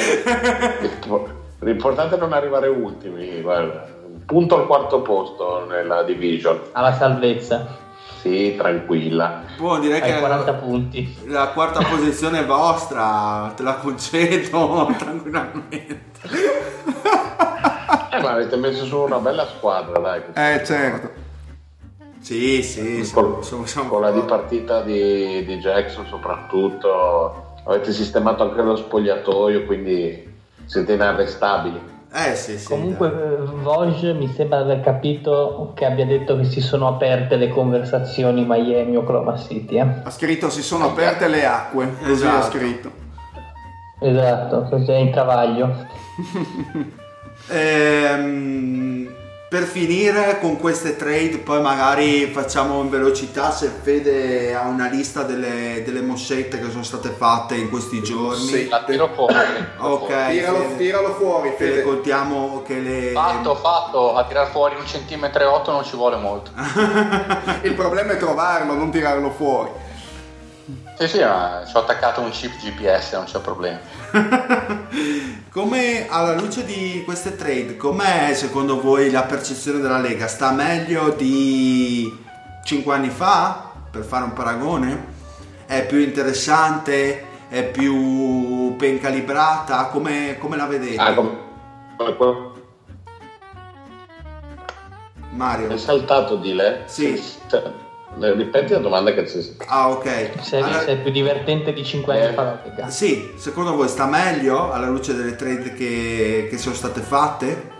[LAUGHS] l'importante è non arrivare ultimi, guarda. punto al quarto posto nella division. Alla salvezza, Sì, tranquilla. Buon direi ai che 40 punti. la quarta posizione è vostra, te la concedo [LAUGHS] tranquillamente. Eh, ma avete messo su una bella squadra, dai. Eh certo. Sì, sì, Con, siamo, siamo con la dipartita di, di Jackson soprattutto. Avete sistemato anche lo spogliatoio, quindi siete inarrestabili. Eh sì, sì. Comunque eh, Vosge mi sembra di aver capito che abbia detto che si sono aperte le conversazioni Miami-Oklahoma City. Eh? Ha scritto si sono aperte le acque, così Esatto. ha scritto. Esatto, così è in travaglio. Ehm, per finire con queste trade, poi magari facciamo in velocità se Fede ha una lista delle, delle mossette che sono state fatte in questi giorni. Sì. La tiro fuori. Ok, Tiralo, Fede, tiralo fuori, Fede, Fede. contiamo che le... Fatto, fatto, a tirar fuori un centimetro e otto non ci vuole molto. [LAUGHS] Il problema è trovarlo, non tirarlo fuori. Sì, sì, ma ci ho attaccato un chip GPS, non c'è problema. [LAUGHS] Come alla luce di queste trade, com'è secondo voi la percezione della Lega? Sta meglio di 5 anni fa, per fare un paragone? È più interessante? È più ben calibrata? Come, come la vedete? Ah, quello- Mario? È saltato di lei? Sì. Ripeti la domanda che si... Ah ok. Se, Allora- se è più divertente di 5 anni Eh. fa, sì, secondo voi sta meglio alla luce delle trade che, che sono state fatte?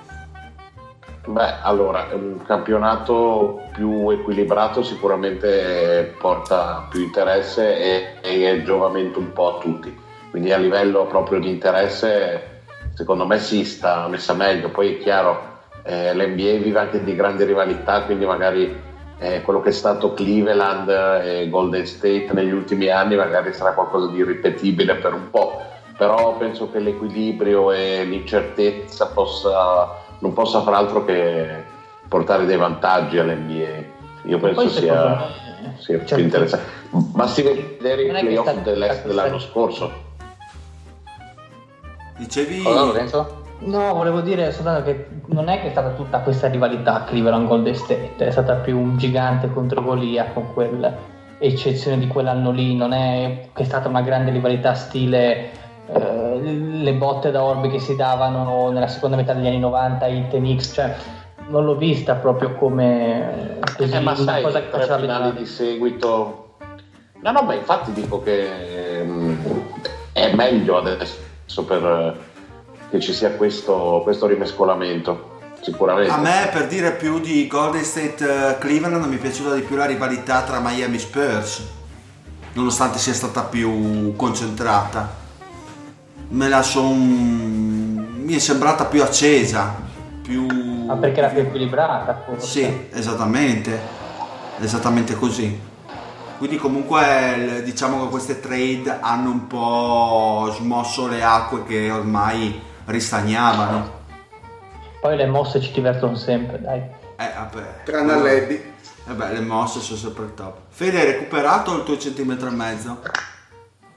Beh, allora, un campionato più equilibrato sicuramente porta più interesse e, e giovamento un po' a tutti. Quindi a livello proprio di interesse, secondo me si sta messa meglio. Poi è chiaro, eh, l'NBA vive anche di grandi rivalità, quindi magari eh, quello che è stato Cleveland e Golden State negli ultimi anni magari sarà qualcosa di irripetibile per un po'. Però penso che l'equilibrio e l'incertezza possa non possa far altro che portare dei vantaggi all'NBA. Io penso Poi sia, sia cioè, più interessante. Basti vedere i playoff dell'est dell'anno scorso. Dicevi... Cosa Lorenzo? No, volevo dire soltanto che non è che è stata tutta questa rivalità Cleveland Golden State, è stata più un gigante contro Golia con quell'eccezione di quell'anno lì, non è che è stata una grande rivalità stile eh, le botte da orbi che si davano nella seconda metà degli anni 90 i Tenix, cioè non l'ho vista proprio come così, Eh, ma una sai, cosa che faceva finali di seguito. No, no, ma infatti dico che ehm, è meglio adesso per, che ci sia questo, questo rimescolamento. Sicuramente. A me per dire più di Golden State eh, Cleveland mi è piaciuta di più la rivalità tra Miami Spurs, nonostante sia stata più concentrata. Me la son... mi è sembrata più accesa, più... Ma perché era più equilibrata forse. Sì, esattamente, esattamente così. Quindi comunque diciamo che queste trade hanno un po' smosso le acque che ormai ristagnavano. Poi le mosse ci divertono sempre, dai. Eh, vabbè. Tranne all'Eddy. Eh beh, le mosse sono sempre il top. Fede, hai recuperato il tuo centimetro e mezzo?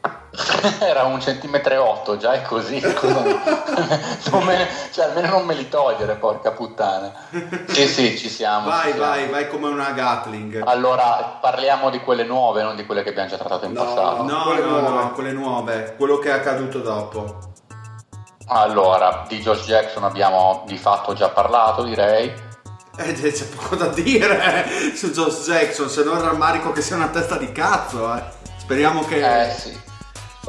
[LAUGHS] Era un centimetro e otto, già è così. [LAUGHS] me- cioè, almeno non me li togliere, porca puttana. Sì, sì, ci siamo. Vai, ci siamo. vai, vai come una Gatling. Allora, parliamo di quelle nuove, non di quelle che abbiamo già trattato in No, passato. No, quelle no, no, nuove. quelle nuove. Quello che è accaduto dopo. Allora, di Josh Jackson abbiamo di fatto già parlato, direi. Eh, c'è poco da dire su Josh Jackson, se non rammarico che sia una testa di cazzo, eh. Speriamo che... Eh sì.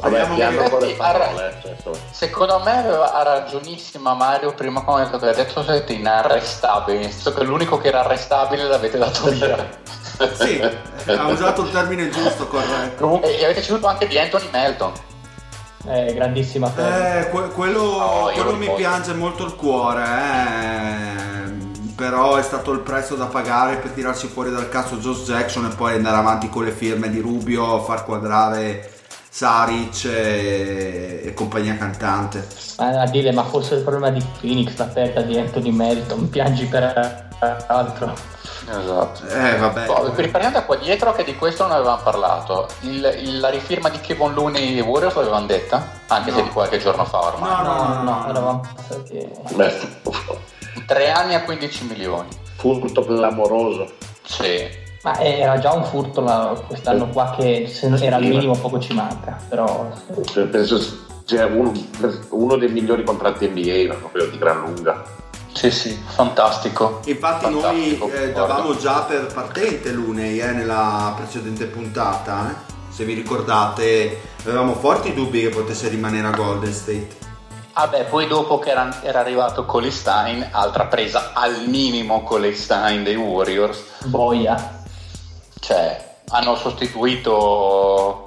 Vabbè, che- parole. cioè, insomma. Secondo me aveva ha ragionissima Mario prima quando ha detto che ha detto siete inarrestabili, nel senso che l'unico che era arrestabile l'avete dato via. Sì, ha usato il termine giusto, corretto. e, e avete ceduto anche di Anthony Melton. Eh, grandissima perdita. Eh, que- quello, io quello lo mi piange molto il cuore, eh. però è stato il prezzo da pagare per tirarsi fuori dal cazzo Josh Jackson e poi andare avanti con le firme di Rubio, far quadrare Saric e, e compagnia cantante. Ma a dire, ma forse il problema di Phoenix, la perdita di Anthony Melton, piangi per altro. Esatto. Eh, vabbè. Poi, riprendiamo da qua dietro che di questo non avevamo parlato. Il- il- la rifirma di Kevon Looney e Warriors l'avevamo detta? Anche se No. di qualche giorno fa ormai. No, No, no, no, no, eravamo passati. Beh, [LAUGHS] Tre anni a 15 milioni. furto clamoroso. Sì. Ma era già un furto la- quest'anno qua che se non era al minimo poco ci manca, però Cioè, penso sia uno, uno dei migliori contratti NBA, ma proprio di gran lunga. Sì, sì, fantastico. Infatti noi Fantastico, eh, concordo. davamo già per partente Lunei eh, nella precedente puntata, eh. se vi ricordate avevamo forti dubbi che potesse rimanere a Golden State. Vabbè, poi dopo che era, era arrivato Coley Stein, altra presa al minimo Coley Stein dei Warriors, boia. cioè hanno sostituito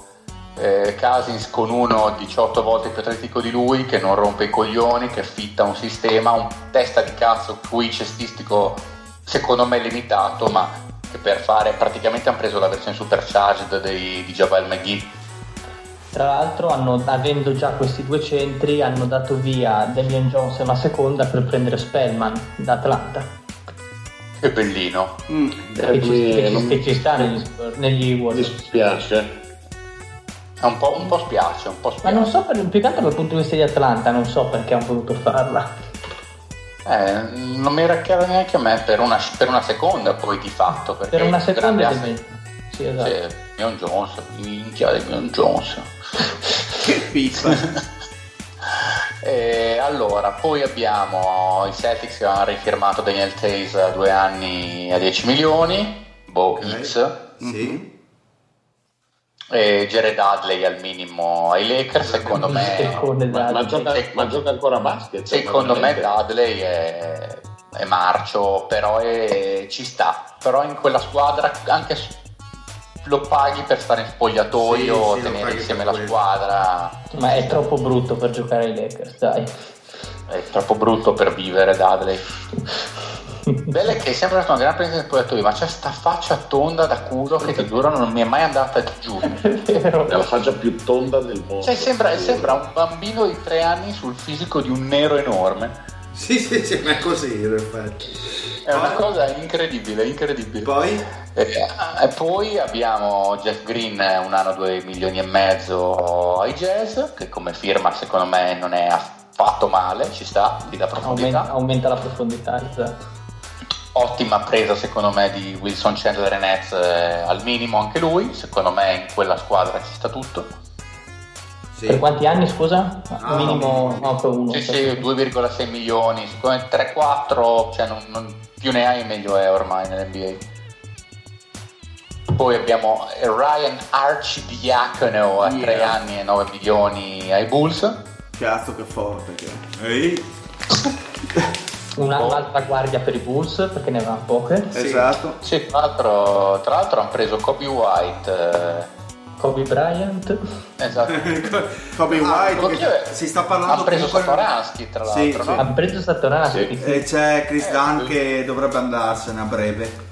eh, Cousins con uno 18 volte più atletico di lui, che non rompe i coglioni, che fitta un sistema, un testa di cazzo qui cestistico secondo me limitato, ma che per fare praticamente hanno preso la versione supercharged dei, di Javel McGee. Tra l'altro, hanno- avendo già questi due centri, hanno dato via Damian Jones una seconda per prendere Spellman da Atlanta. Che bellino. Mm. Che ci, mi- che ci- non- che ci sta negli, negli Mi Warriors. dispiace. È un po', un po' spiace, un po' Ma spiace. non so, per, più che altro dal punto di vista di Atlanta, non so perché hanno potuto farla. Eh, non mi era chiaro neanche a me per una, per una seconda poi di fatto. Perché Per una seconda di Sì, esatto. Mion Jones, minchia di Mion Jones. Che pizza. [LAUGHS] E allora, poi abbiamo i Celtics che hanno rifirmato Daniel Tays a due anni a 10 milioni, boh, Ok. X, Sì. E Jared Dudley al minimo ai Lakers, secondo me... [LAUGHS] Seconde Ma, ma gioca, ma gioca ancora a basket? Secondo me? Dudley è, è marcio, però è- ci sta. Però in quella squadra anche lo paghi per stare in spogliatoio, Sì, sì, tenere insieme la quello. squadra. Ma è troppo brutto per giocare ai Lakers, dai. È troppo brutto per vivere Dudley. Bella è che è sempre stata una gran presenza in spogliatoio, ma c'è sta faccia tonda da culo che ti giuro non mi è mai andata giù. È vero. È la faccia più tonda del mondo. Cioè sembra, sembra un bambino di tre anni sul fisico di un nero enorme. Sì, sì, sì, ma è così in effetti. È una cosa incredibile, incredibile. Poi? Eh, e poi abbiamo Jeff Green, un anno, due milioni e mezzo ai jazz, che come firma secondo me non è affatto male, ci sta, gli dà profondità. Aumenta, aumenta la profondità, esatto. Ottima presa secondo me di Wilson Chandler e Nets eh, al minimo anche lui, secondo me in quella squadra ci sta tutto. Sì. Per quanti anni, scusa? Ah, Minimo no, per uno. Sì, sì, 2,6 milioni, secondo me 3-4, cioè non, non- più ne hai meglio è ormai nell'NBA. Poi abbiamo Ryan Arcidiacono a Yeah. 3 anni e 9 milioni ai Bulls. Cazzo che forte che è. Ehi. [LAUGHS] Una-. Un'altra guardia per i Bulls, perché ne avevano poche. Esatto. Sì, tra l'altro, tra l'altro hanno preso Kobe White. eh, Kobe Bryant. esatto. [LAUGHS] Kobe Ah, White che- Si sta parlando hanno preso Satoransky tra Sì, l'altro, sì. no? Ha preso Satoransky. Sì. sì. E c'è Chris Eh, Dunn sì. che dovrebbe andarsene a breve.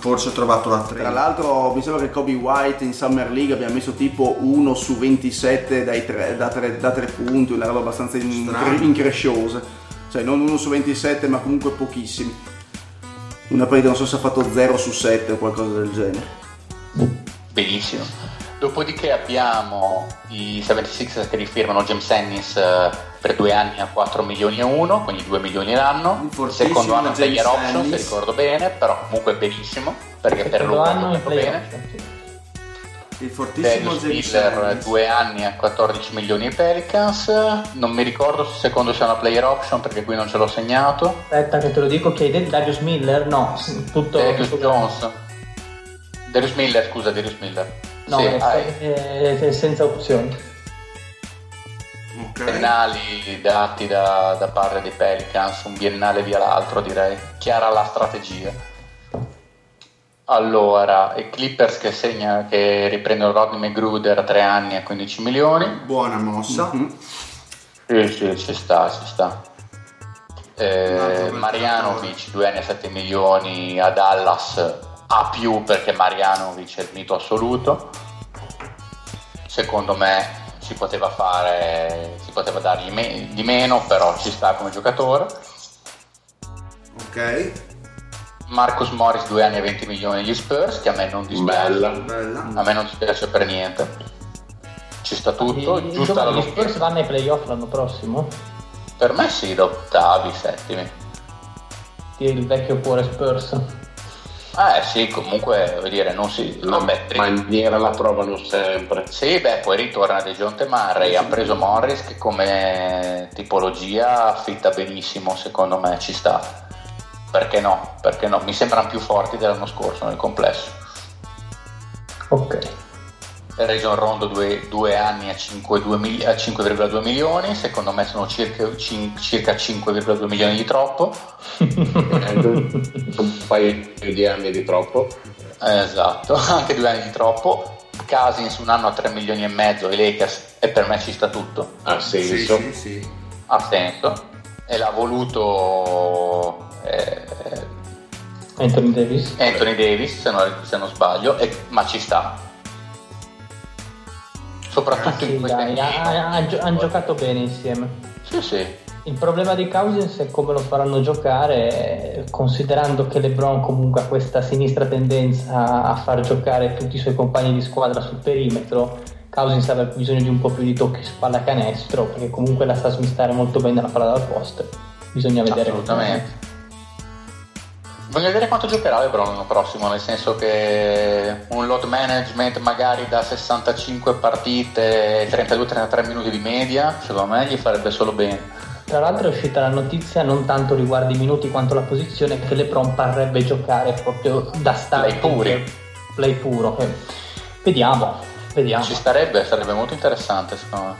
Forse ho trovato la Tra 3. l'altro mi sembra che Kobe White in Summer League abbia messo tipo 1 su 27 dai tre- da, 3, punti, una roba abbastanza in- Strano. incresciosa. Cioè non 1 su 27 ma comunque pochissimi. Una partita non so se ha fatto 0 su 7 o qualcosa del genere. Benissimo. Dopodiché abbiamo i 76ers che rifirmano James Ennis eh, per due anni a 4 milioni e 1, quindi 2 milioni l'anno. Il secondo anno player option, se ricordo bene, però comunque benissimo, perché per in molto playoff. bene. sì. Il fortissimo Miller due anni a 14 milioni ai Pelicans. Non mi ricordo se secondo sia una player option perché qui non ce l'ho segnato. Aspetta che te lo dico, che hai detto Darius Miller? No, tutto... Darius tutto- Jones. Darius Miller, scusa, Darius Miller. No, sì, è, hai è- è senza opzioni. Ok. biennali dati da, da parte dei Pelicans, un biennale via l'altro direi. Chiara la strategia. Allora, i Clippers che, segna, che riprendono Rodney McGruder a 3 anni a 15 milioni. Buona mossa. Mm-hmm. Sì, sì, ci sta, ci sta. Eh, Marianovic, 2 anni a 7 milioni a Dallas, a più perché Marianovic è il mito assoluto. Secondo me si poteva fare, si poteva dargli me- di meno, però ci sta come giocatore. Ok. Marcus Morris, 2 anni e 20 milioni agli Spurs, che a me non dispiace. Bella. Bella. A me non dispiace per niente. Ci sta tutto, I- giusto dove allo gli Spurs vanno ai playoff l'anno prossimo? Per me sì, da ottavi, settimi. Il vecchio cuore Spurs. Eh sì, comunque, voglio dire, non si... La vabbè, maniera la trovano sempre. Sì, beh, poi ritorna De Jonte Murray, ha preso Morris che come tipologia fitta benissimo, secondo me, ci sta. Perché no? Perché no? Mi sembrano più forti dell'anno scorso nel complesso. Ok. Region Rondo due, due anni a 5,2 mili- a 5,2 milioni, secondo me sono circa, cin- circa 5,2 milioni di troppo. [LAUGHS] un paio di anni di troppo. Esatto, [LAUGHS] anche due anni di troppo. Cousins un anno a 3 milioni e mezzo, i Lakers, e per me ci sta tutto. Ha Sì, senso. sì, sì. ha senso e l'ha voluto eh, Anthony Davis. Anthony Davis se non, se non sbaglio e- ma ci sta soprattutto Sì, in questa dai, hanno giocato bene insieme. sì sì Il problema di Cousins è come lo faranno giocare, considerando che LeBron comunque ha questa sinistra tendenza a far giocare tutti i suoi compagni di squadra sul perimetro. Cousins aveva bisogno di un po' più di tocchi spalla canestro, perché comunque la sa smistare molto bene la palla dal post. Bisogna vedere. assolutamente voglio vedere quanto giocherà LeBron l'anno prossimo nel senso che un load management magari da 65 partite 32-33 minuti di media secondo me gli farebbe solo bene Tra l'altro è uscita la notizia non tanto riguardo i minuti quanto la posizione che LeBron parrebbe giocare proprio da starter. Play puri. Play puro. Vediamo, vediamo. ci starebbe sarebbe molto interessante secondo me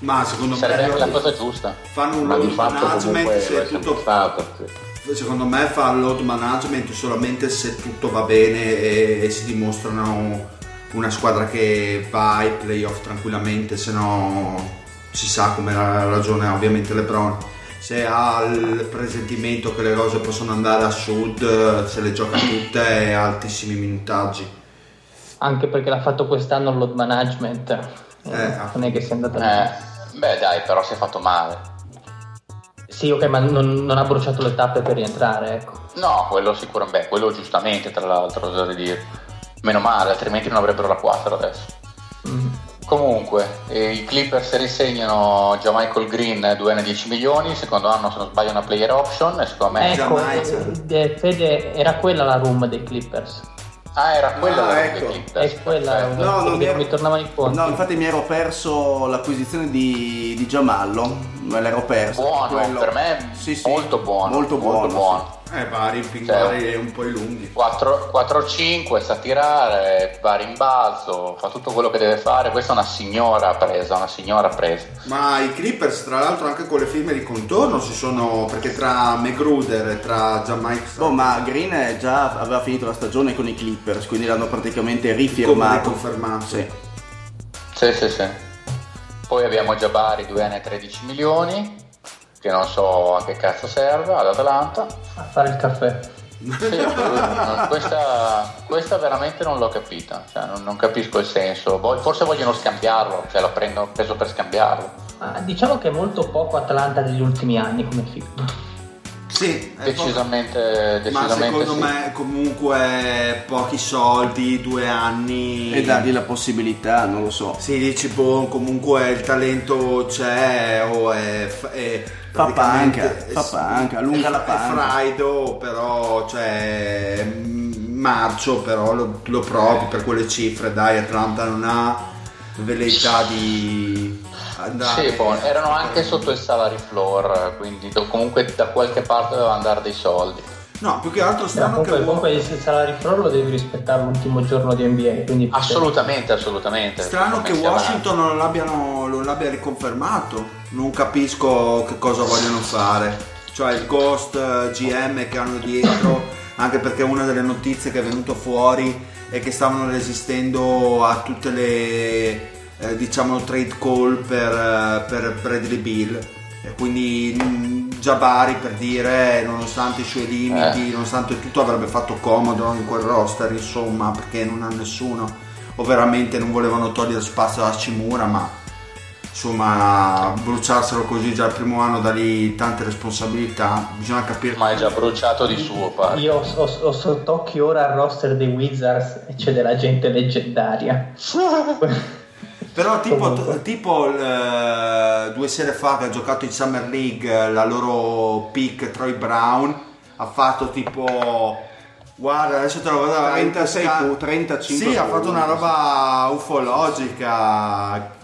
Ma secondo sarebbe anche la me cosa giusta fanno un load fatto management comunque se tutto stato. sì. Secondo me fa load management solamente se tutto va bene e, e si dimostrano una squadra che va ai playoff tranquillamente, se no si sa come ha ragione ovviamente LeBron. Se ha il presentimento che le cose possono andare a sud, se le gioca tutte e altissimi minutaggi. Anche perché l'ha fatto quest'anno il load management. Eh, Eh, non è che sia andata Eh, beh dai, però si è fatto male. Sì, ok, ma non, non ha bruciato le tappe per rientrare, ecco. No, quello sicuramente, beh, quello giustamente tra l'altro, oserei dire. Meno male, altrimenti non avrebbero la 4 adesso. Mm. Comunque, eh, i Clippers risegnano già Michael Green 2 anni 10 milioni, secondo anno se non sbaglio una player option e secondo me... Ecco, eh, Fede, era quella la room dei Clippers. Ah, era quella Ah, la ecco. È quella. No, non mi, ero- mi tornavano i conti. No, infatti mi ero perso l'acquisizione di, di Giamallo, me l'ero perso. Buono, Quello- per me Sì, sì. molto buono. Molto buono. buono. Eh, vari, Cioè, vari un po' i lunghi. 4-5, sa tirare, va a rimbalzo, fa tutto quello che deve fare. Questa è una signora presa, una signora presa. Ma i Clippers, tra l'altro, anche con le firme di contorno si sono. perché tra Megruder e tra Jamaica. Boh, ma Green è già aveva finito la stagione con i Clippers, quindi l'hanno praticamente rifirmato. confermato. Sì. Sì, sì, sì. Poi abbiamo Jabari 2 anni e 13 milioni, che non so a che cazzo serve, ad Atalanta. A fare il caffè. Sì, [LAUGHS] questa, questa veramente non l'ho capita, cioè, non, non capisco il senso. Forse vogliono scambiarlo, cioè l'ho prendo- preso per scambiarlo. Ma diciamo che è molto poco Atlanta degli ultimi anni come film. Sì, Decisamente, poco- Ma decisamente secondo sì. me, comunque, pochi soldi, due anni. E dargli la possibilità, non lo so. Sì, dici, boh, comunque il talento c'è o è. è Fa panca, fa panca, allunga la è panca. fraido, però, cioè, mm, marcio, però lo, lo provi per quelle cifre, dai, Atlanta non ha velleità di andare. Sì, poi erano anche sotto il salary floor, quindi comunque da qualche parte doveva andare dei soldi. No, più che altro strano comunque, che comunque il salary floor lo devi rispettare l'ultimo giorno di NBA. Quindi Assolutamente, assolutamente. Strano che. Washington non l'abbiano, non l'abbia riconfermato. Non capisco che cosa vogliono fare. Cioè il ghost eh, GM che hanno dietro, anche perché una delle notizie che è venuto fuori è che stavano resistendo a tutte le eh, diciamo trade call per, eh, per Bradley Bill. E quindi Jabari per dire, nonostante i suoi limiti, Eh. nonostante tutto avrebbe fatto comodo in quel roster, insomma, perché non ha nessuno o veramente non volevano togliere spazio a Cimura, ma insomma bruciarselo così già il primo anno da lì tante responsabilità, bisogna capire. Ma è già bruciato di suo, pare. Io ho, ho, ho sott'occhio ora il roster dei Wizards e c'è della gente leggendaria. [LAUGHS] Però tipo, tipo eh, due sere fa che ha giocato in Summer League eh, la loro pick Troy Brown ha fatto tipo guarda adesso te lo vado a 36 pesca- pu- 35 sì ha fatto una roba ufologica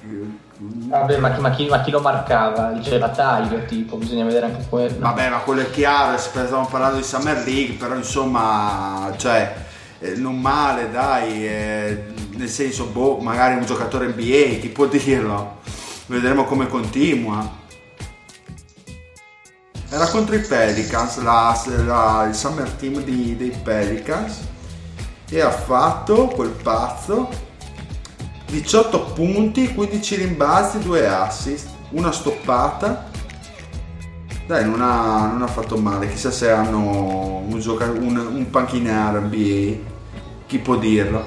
Vabbè, ma chi, ma chi- ma chi lo marcava? Il gelataio, tipo, bisogna vedere anche quello. Vabbè, ma quello è chiaro, stiamo parlando di Summer League, però insomma, cioè, eh, non male, dai, eh, nel senso, boh, magari un giocatore NBA, chi può dirlo? Vedremo come continua. Era contro i Pelicans, la- la- il Summer Team di- dei Pelicans, e ha fatto quel pazzo 18 punti, 15 rimbalzi, 2 assist, una stoppata. Dai, non ha, non ha fatto male. Chissà se hanno un, gioca- un, un panchinaro NBA. Chi può dirlo?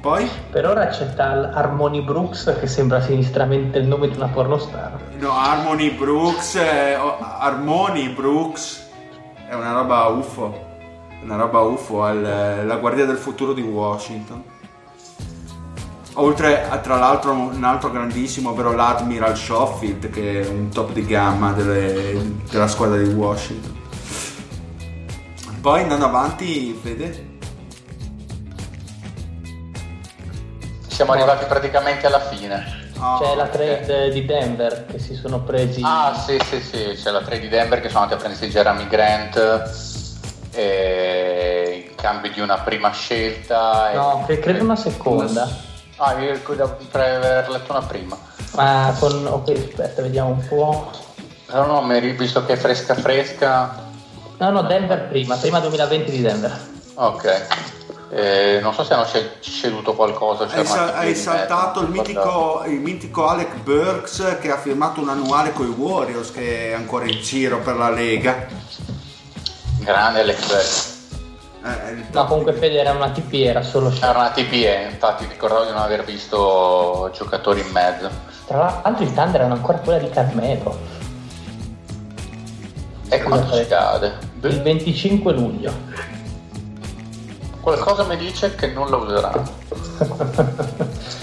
Poi, Per ora c'è tal Harmony Brooks che sembra sinistramente il nome di una pornostar. no, Harmony Brooks. eh, Harmony Brooks è una roba UFO. Una roba UFO, è la guardia del futuro di Washington. Oltre a tra l'altro un altro grandissimo, ovvero l'Admiral Schofield, che è un top di gamma delle- della squadra di Washington. Poi andando avanti, Fede. Siamo arrivati praticamente alla fine. Ah, C'è la trade di Denver che si sono presi. Ah, sì, sì, sì, c'è la trade di Denver che sono andati a prendersi Jeremy Grant eh, in cambio di una prima scelta. e- No, cre- credo una seconda. Ah, io ricordo di aver letto una prima. Ma con. Ok, aspetta, vediamo un po'. Però no, mi ri- visto che è fresca fresca. No, no, Denver prima, prima 2020 di Denver. Ok. Eh, non so se hanno ceduto qualcosa. Hai, sal- anche hai di saltato il mitico, il mitico Alec Burks che ha firmato un annuale con i Warriors che è ancora in giro per la Lega. ricordavo. Grande Alex Burks. Eh, il No, comunque Fede era una TP, era solo Era una TPE, infatti ricordavo di non aver visto giocatori in mezzo. Tra l'altro i Thunder erano ancora quella di Carmelo. E quando Scusate. scade? Il 25 luglio. Qualcosa mi dice che non lo userà.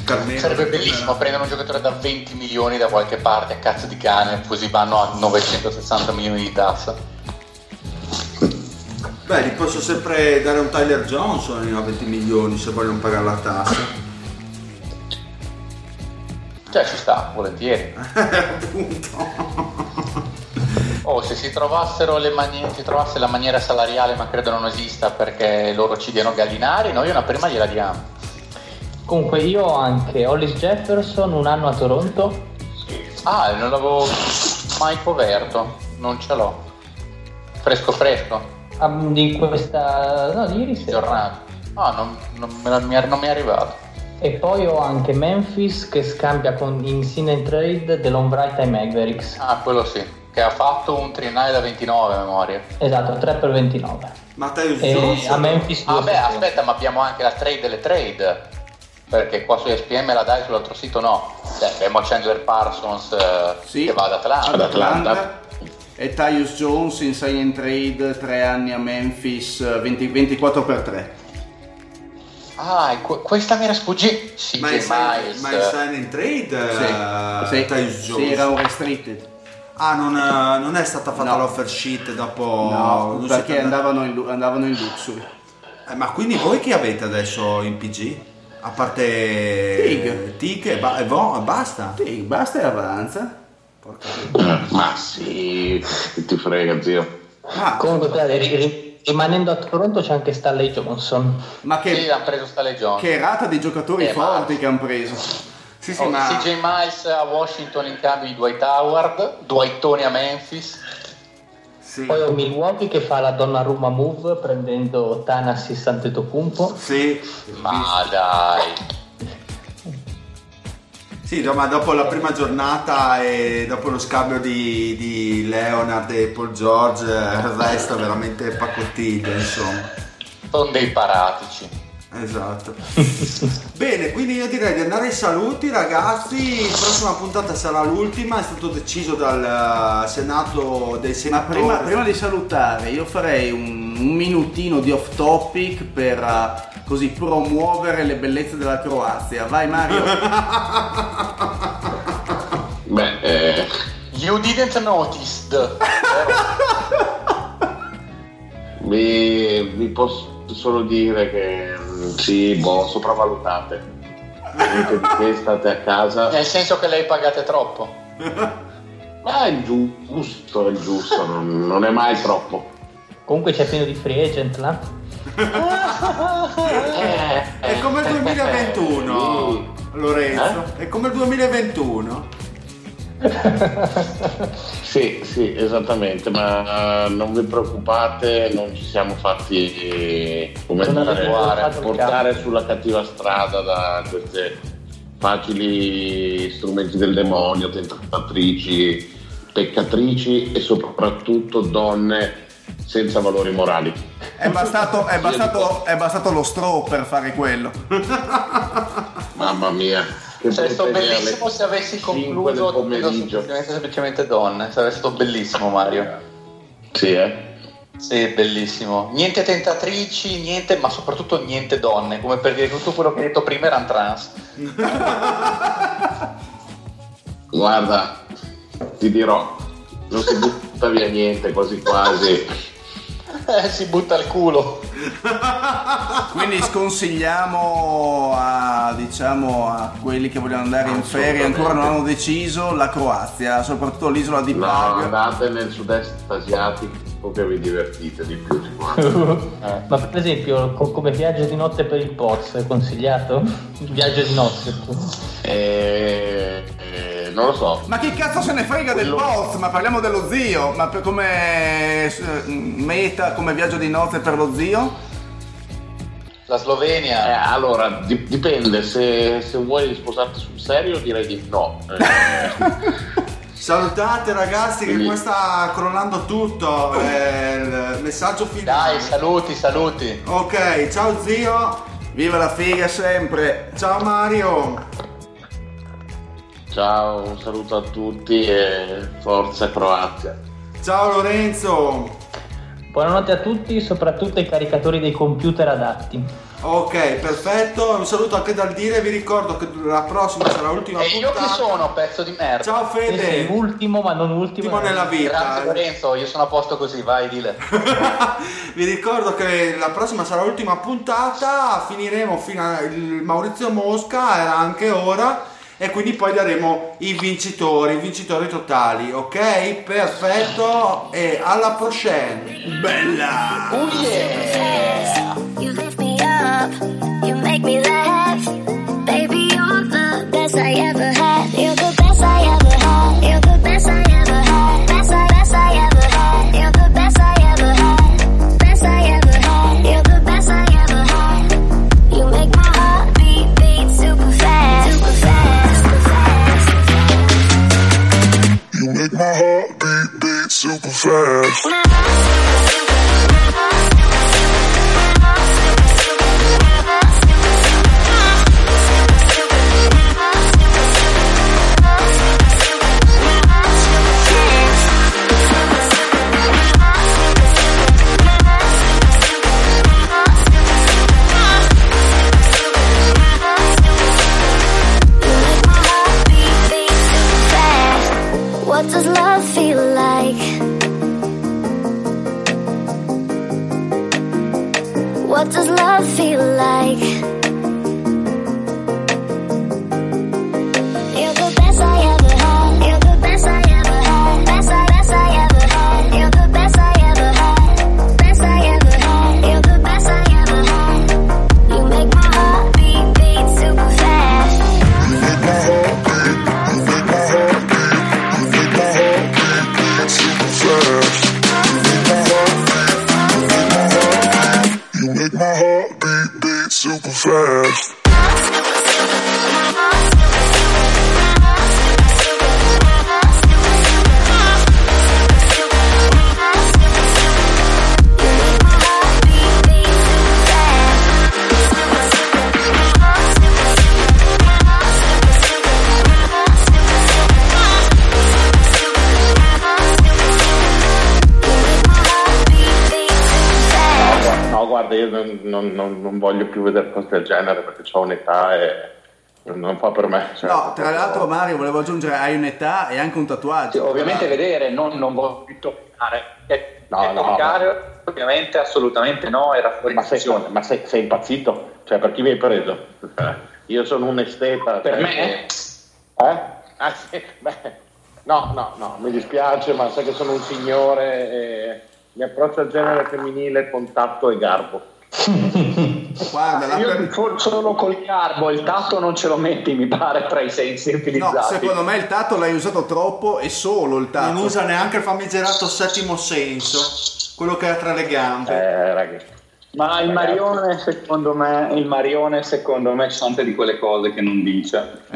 Carmelo, Sarebbe che bellissimo era- prendere un giocatore da 20 milioni da qualche parte a cazzo di cane, così vanno a 960 milioni di tassa. Beh, gli posso sempre dare un Tyler Johnson a 20 milioni se vogliono pagare la tassa. Cioè ci sta, volentieri. [LAUGHS] Appunto. Oh, se si trovassero le mani- si trovasse la maniera salariale, ma credo non esista perché loro ci diano gallinari, noi una prima gliela diamo. Comunque io ho anche Hollis Jefferson un anno a Toronto. Ah, non l'avevo mai coperto, non ce l'ho. Fresco fresco, ah, Di questa... no, di ieri sera. giornata. Ah, non, non è- non mi è arrivato. E poi ho anche Memphis che scambia con, in Sin and Trade dell'Ombright ai Mavericks. Ah, quello sì, che ha fatto un triennale da 29 a memoria. Esatto, 3 per 29. Matteo E Johnson. a Memphis Ah beh, aspetta, ma abbiamo anche la trade delle trade. Perché qua su ESPN la dai, sull'altro sito no. Cioè, abbiamo Chandler Parsons eh, Sì. che va ad Atlanta. Ad Atlanta. E Tyus Jones in sign and trade 3 anni a Memphis 20 24 per 3 Ah, que- questa mi era sfuggita. CJ Ma sign, ma il sign and trade sì, eh, Tyus sì, Jones. era un restricted Ah, non, eh, non è stata fatta No. l'offer sheet dopo... no non perché andavano in, andavano in luxury Eh, ma quindi voi chi avete adesso in PG? A parte Tig. Tig e, ba- e Vo- e basta. sì, basta e avanza Ma sì, che ti frega, zio. Ah, Comunque, guardate, ri- ri- rimanendo a Toronto c'è anche Stanley Johnson. ma Sì, che, hanno preso Stale Jones. che errata di giocatori Eh, ma- forti che hanno preso sì, sì, Oh, ma... CJ Miles a Washington in cambio di Dwight Howard, Dwightoni a Memphis. Sì. Poi ho Milwaukee che fa la Donnarumma move prendendo Tanasis Antetokounmpo. Sì, Ma dai. Sì, no, ma dopo la prima giornata e dopo lo scambio di, di Leonard e Paul George, eh, il resto è veramente pacottiglia, insomma. Sono dei paratici. Esatto. [LAUGHS] Bene, quindi io direi di andare ai saluti ragazzi, la prossima puntata sarà l'ultima, è stato deciso dal eh, Senato dei ma senatori. prima, prima di salutare io farei un, un minutino di off topic per eh, così promuovere le bellezze della Croazia vai Mario [LAUGHS] Beh, eh, You didn't notice. vi, [LAUGHS] vi posso solo dire che mm, sì, boh, sopravvalutate. Niente di che state a casa. Nel senso che lei pagate troppo. [LAUGHS] Ma è il giusto, è il giusto, non, non è mai troppo. Comunque c'è pieno di free agent là. È come il 2021, Sì. Lorenzo, è come il 2021. [LAUGHS] Sì, sì, esattamente, ma eh, non vi preoccupate, non ci siamo fatti eh, come il portare sulla cattiva strada da queste facili strumenti del demonio, tentatrici, peccatrici e soprattutto donne senza valori morali. è bastato, è bastato, è bastato lo straw per fare quello Mamma mia, che brutta idea, bellissimo se avessi 5 del concluso pomeriggio. semplicemente, semplicemente donne. Sarebbe stato bellissimo, Mario. Sì, eh? Sì, bellissimo. Niente tentatrici, niente, ma soprattutto niente donne. Come per dire tutto quello che hai detto prima erano trans. Guarda, ti dirò, non si butta via niente quasi quasi. Eh, si butta il culo. Quindi sconsigliamo a, diciamo, a quelli che vogliono andare in ferie e ancora non hanno deciso la Croazia, soprattutto l'isola di No, Pag. andate nel sud-est asiatico che vi divertite di più sicuramente. [LAUGHS] Eh. Ma per esempio, co- come viaggio di notte per il Poz, è consigliato? Viaggio di notte. E, e, non lo so. Ma chi cazzo se ne frega del Poz? Ma parliamo dello zio, ma per- come eh, meta, come viaggio di nozze per lo zio? La Eh, Slovenia. allora, di- dipende, se, se vuoi sposarti sul serio direi di no. [LAUGHS] Eh, Salutate ragazzi che qua sta crollando tutto, è il messaggio finale. Dai, saluti, saluti. Ok, ciao zio, Viva la figa sempre! ciao Mario. ciao, un saluto a tutti e forza Croazia. Ciao Lorenzo. Buonanotte a tutti, soprattutto ai caricatori dei computer adatti. Ok, perfetto. Un saluto anche dal dire. Vi ricordo che la prossima sarà l'ultima E io puntata. chi sono, pezzo di merda? Ciao Sì, sì, Fede. ultimo, ma non ultimo. Ultimo nella vita. Grazie Lorenzo, io sono a posto così, vai dile. [LAUGHS] Vi ricordo che la prossima sarà l'ultima puntata, finiremo fino a il Maurizio Mosca, era anche ora, e quindi poi daremo i vincitori, i vincitori totali, ok? Perfetto, e alla prossima! Bella! Oh yeah! You up, you make me laugh. Baby, you're the best I ever had. You're the best I ever had. You're the best I ever had. Best I, best I ever had. You're the best I ever had. Best I ever had. You're the best I ever had. You make my heart beat, beat super fast. Super fast, super fast, super fast. You make my heart beat, beat super fast. Like? Non- voglio più vedere cose del genere perché ho un'età e non fa per me. cioè, No, tra l'altro Mario volevo aggiungere hai un'età e anche un tatuaggio. Sì, ovviamente vedere, non, non voglio toccare. E, No, e no, toccare, ovviamente, assolutamente no, era fuori Ma, sei, ma sei, sei impazzito? Cioè, per chi mi hai preso? Eh, [LAUGHS] Io sono un esteta. Per sai me? che- Eh? Ah, sì, beh, no, no, no, mi dispiace, ma sai che sono un signore e mi approccio al genere femminile con tatto e garbo. [LAUGHS] Guarda, la Io per- for- solo col garbo, il tatto non ce lo metti, mi pare, tra i sensi No, utilizzati. secondo me il tatto l'hai usato troppo e solo il tatto. Non usa neanche il famigerato settimo senso, quello che è tra le gambe. Eh, ragazzi. Ma il Ragazzi. Marione, secondo me, il Marione, secondo me, c'è tante di quelle cose che non dice.